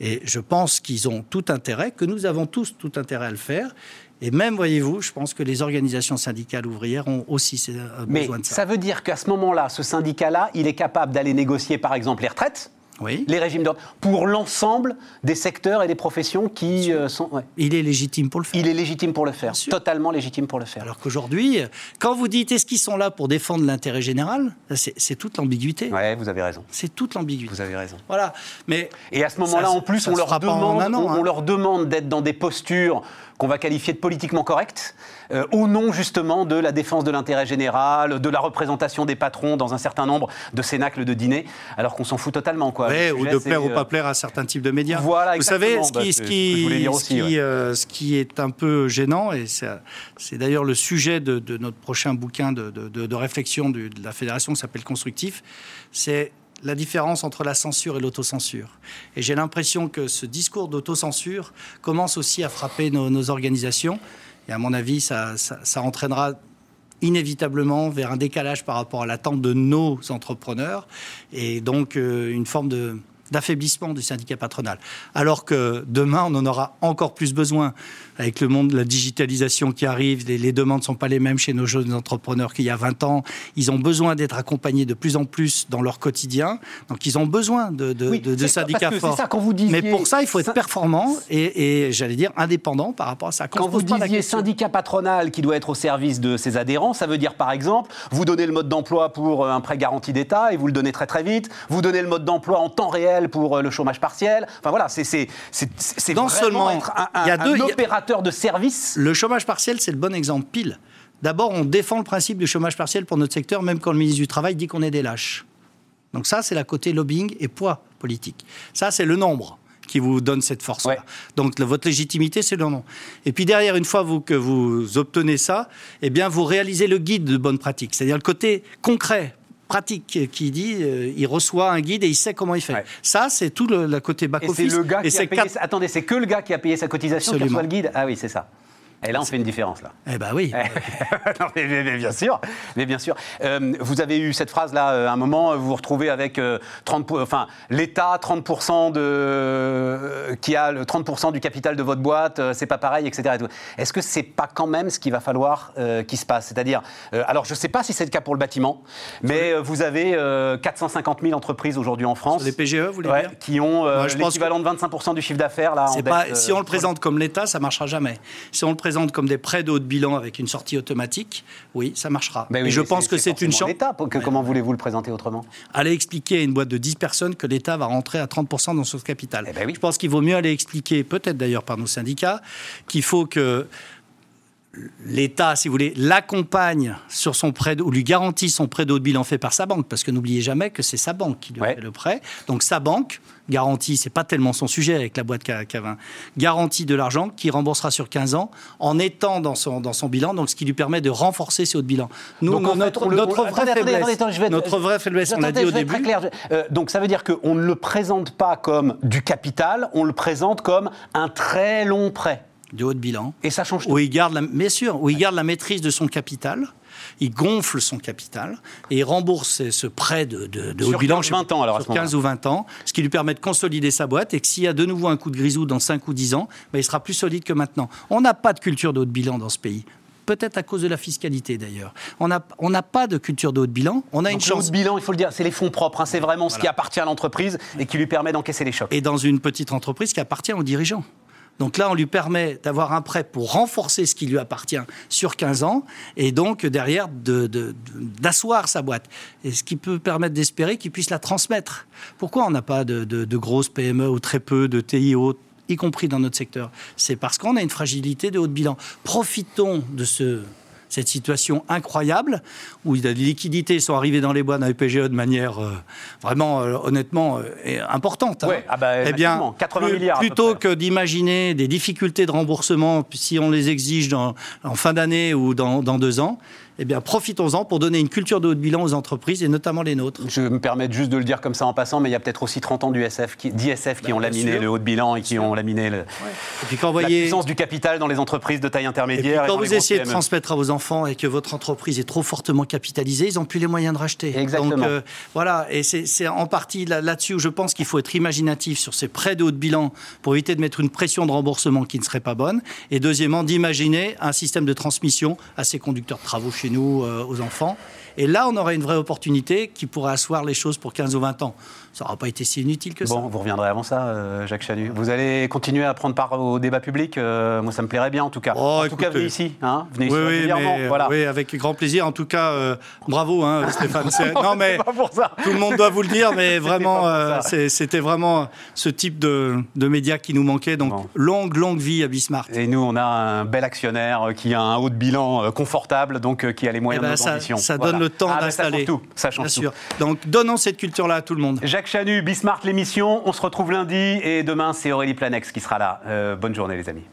Et je pense qu'ils ont tout intérêt, que nous avons tous tout intérêt à le faire. Et même, voyez-vous, je pense que les organisations syndicales ouvrières ont aussi euh, Mais besoin de ça. ça veut dire qu'à ce moment-là, ce syndicat-là, il est capable d'aller négocier, par exemple, les retraites, Oui. les régimes d'ordre, pour l'ensemble des secteurs et des professions qui euh, sont. ouais. Il est légitime pour le faire. Il est légitime pour le faire, totalement légitime pour le faire. Alors qu'aujourd'hui, quand vous dites est-ce qu'ils sont là pour défendre l'intérêt général, c'est toute l'ambiguïté. Ouais, vous avez raison. C'est toute l'ambiguïté. Vous avez raison. Voilà. Mais Et à ce moment-là, en plus, on leur, demande, an, on, hein. on leur demande d'être dans des postures qu'on va qualifier de politiquement correctes, euh, au nom justement de la défense de l'intérêt général, de la représentation des patrons dans un certain nombre de cénacles de dîner, alors qu'on s'en fout totalement. Quoi. Ou de plaire ou euh, pas plaire à certains types de médias. Voilà, Vous savez, ce qui, c'est ce ce que je voulais qui, dire ce aussi, qui, ouais. ce qui est un peu gênant, et c'est d'ailleurs le sujet de, de notre prochain bouquin de, de- de- de réflexion de la fédération qui s'appelle Constructif, c'est la différence entre la censure et l'autocensure. Et j'ai l'impression que ce discours d'autocensure commence aussi à frapper nos, nos organisations. Et à mon avis, ça, ça- ça entraînera inévitablement vers un décalage par rapport à l'attente de nos entrepreneurs et donc euh, une forme d'affaiblissement du syndicat patronal. Alors que demain, on en aura encore plus besoin. Avec le monde de la digitalisation qui arrive, les, les demandes ne sont pas les mêmes chez nos jeunes entrepreneurs qu'il y a 20 ans. Ils ont besoin d'être accompagnés de plus en plus dans leur quotidien. Donc, ils ont besoin de, de, Oui, de- de syndicats forts. ça, quand vous disiez- Mais pour ça, il faut être performant et, et, j'allais dire, indépendant par rapport à ça. Quand se vous disiez syndicat patronal qui doit être au service de ses adhérents, ça veut dire par exemple, vous donnez le mode d'emploi pour euh, un prêt garanti d'État et vous le donnez très très vite, vous donnez le mode d'emploi en temps réel pour euh, le chômage partiel. Enfin voilà, c'est vraiment seulement, être un, un- y a un deux- il y de service. Le chômage partiel, c'est le bon exemple pile. D'abord, on défend le principe du chômage partiel pour notre secteur, même quand le ministre du Travail dit qu'on est des lâches. Donc ça, c'est la côté lobbying et poids politique. Ça, c'est le nombre qui vous donne cette force-là. Ouais. Donc le- votre légitimité, c'est le nom. Et puis derrière, une fois vous, que vous obtenez ça, eh bien, vous réalisez le guide de bonne pratique, c'est-à-dire le côté concret pratique qui dit euh, il reçoit un guide et il sait comment il fait. Ouais. Ça, c'est tout le, la côté Et c'est back-office. le gars Et qui a c'est payé. quatre- Attendez, c'est que le gars qui a payé sa cotisation qui Absolument. reçoit le guide. Ah oui, c'est ça. Et là, on fait une différence, là. Eh ben oui. Non, mais, mais- mais bien sûr, mais bien sûr. Euh, vous avez eu cette phrase là, euh, à un moment, vous vous retrouvez avec euh, 30, pour- enfin l'État 30% de euh, qui a le 30% du capital de votre boîte, c'est pas pareil, etc. et. Est-ce que c'est pas quand même ce qu'il va falloir qu'il se passe? C'est-à-dire, alors je sais pas si c'est le cas pour le bâtiment, mais vous avez euh, 450 000 entreprises aujourd'hui en France. Sur les PGE, vous voulez Ouais, dire? qui ont l'équivalent de 25% du chiffre d'affaires là. en pas, dette, si on le présente comme l'État, ça marchera jamais. Si on le présente comme des prêts de haut de bilan avec une sortie automatique, oui, ça marchera. mais oui, Et je mais pense que c'est une chance. l'État. Que- Comment voulez-vous le présenter autrement? Aller expliquer à une boîte de 10 personnes que l'État va rentrer à 30% dans son capital. Eh ben oui. Je pense qu'il vaut mieux aller expliquer, peut-être d'ailleurs par nos syndicats, qu'il faut que l'État, si vous voulez, l'accompagne sur son prêt, ou lui garantit son prêt de haut de bilan fait par sa banque, parce que n'oubliez jamais que c'est sa banque qui lui Ouais. fait le prêt. Donc sa banque garantit, c'est pas tellement son sujet avec la boîte Ca- Cavin, garantit de l'argent qui remboursera sur 15 ans en étant dans son, dans son bilan, donc ce qui lui permet de renforcer ses hauts de bilan. Nous, Donc, notre, le- notre on- vraie attendez, attendez, faiblesse, attendez, attendez, je vais être- notre vraie faiblesse, on l'a Attendez, dit au début, très clair. Je- euh, donc ça veut dire qu'on ne le présente pas comme du capital, on le présente comme un très long prêt. De haut de bilan. Et ça change tout. où il garde la, bien sûr, où il garde la maîtrise de son capital, il gonfle son capital et il rembourse ce- prêt de, de, de haut Sur de bilan 15, 20 ans, alors, à sur ce moment-là. 15 ou 20 ans, ce qui lui permet de consolider sa boîte et que s'il y a de nouveau un coup de grisou dans 5 ou 10 ans, ben, il sera plus solide que maintenant. On n'a pas de culture de haut de bilan dans ce pays. Peut-être à cause de la fiscalité d'ailleurs. On n'a on pas de culture de haut de bilan. On a une Donc, le haut chance. de bilan, il faut le dire, c'est les fonds propres. hein, c'est vraiment ce qui appartient à l'entreprise et qui lui permet d'encaisser les chocs. et dans une petite entreprise qui appartient aux dirigeants. Donc là, on lui permet d'avoir un prêt pour renforcer ce qui lui appartient sur 15 ans et donc derrière de- de- de- d'asseoir sa boîte. Et ce qui peut permettre d'espérer qu'il puisse la transmettre. Pourquoi on n'a pas de, grosses PME ou très peu de TIO y compris dans notre secteur? C'est parce qu'on a une fragilité de haut de bilan. Profitons de ce, cette situation incroyable où les liquidités sont arrivées dans les boîtes les PGE de manière euh, vraiment, euh, honnêtement, euh, importante. hein. Ouais, ah bah, eh bien, massivement, 80 plus- milliards à peu plutôt que d'imaginer des difficultés de remboursement si on les exige dans- en fin d'année ou dans, dans deux ans, eh bien, profitons-en pour donner une culture de haut de bilan aux entreprises et notamment les nôtres. Je me permets juste de le dire comme ça en passant, mais il y a peut-être aussi 30 ans d'ISF qui, d'ISF qui Bah, ont laminé sûr. le haut de bilan et qui ont laminé le- Et puis quand la voyez, puissance du capital dans les entreprises de taille et puis intermédiaire. quand vous essayez de transmettre à vos enfants et que votre entreprise est trop fortement capitalisée, ils n'ont plus les moyens de racheter. Exactement. Donc euh, voilà, et c'est c'est en partie là- là-dessus où je pense qu'il faut être imaginatif sur ces prêts de haut de bilan pour éviter de mettre une pression de remboursement qui ne serait pas bonne. Et deuxièmement, d'imaginer un système de transmission à ces conducteurs de travaux chez nous, euh, aux enfants. Et là, on aurait une vraie opportunité qui pourrait asseoir les choses pour 15 ou 20 ans. Ça n'aura pas été si inutile que ça. Bon, vous reviendrez avant ça, euh, Jacques Chanu. Vous allez continuer à prendre part au débat public euh, Moi, ça me plairait bien, en tout cas. Oh, en tout cas, venez ici. Hein, venez Oui, ici régulièrement. mais, voilà. oui, avec grand plaisir. En tout cas, euh, bravo, hein, Stéphane. Non, mais C'est pas pour ça. tout le monde doit vous le dire, mais vraiment, ça. c'était vraiment ce type de, de médias qui nous manquait. Donc, Bon. longue, longue vie à Bismarck. Et nous, on a un bel actionnaire qui a un haut de bilan confortable, donc qui a les Eh moyens ben, de nos ça, ambitions. ça Voilà. donne le temps Ah, ben, Ça d'installer. change tout. Ça change Bien tout. sûr. Donc, donnons cette culture-là à tout le monde. Jacques Chanu, Bismarck l'émission. On se retrouve lundi et demain, c'est Aurélie Planex qui sera là. Euh, bonne journée, les amis.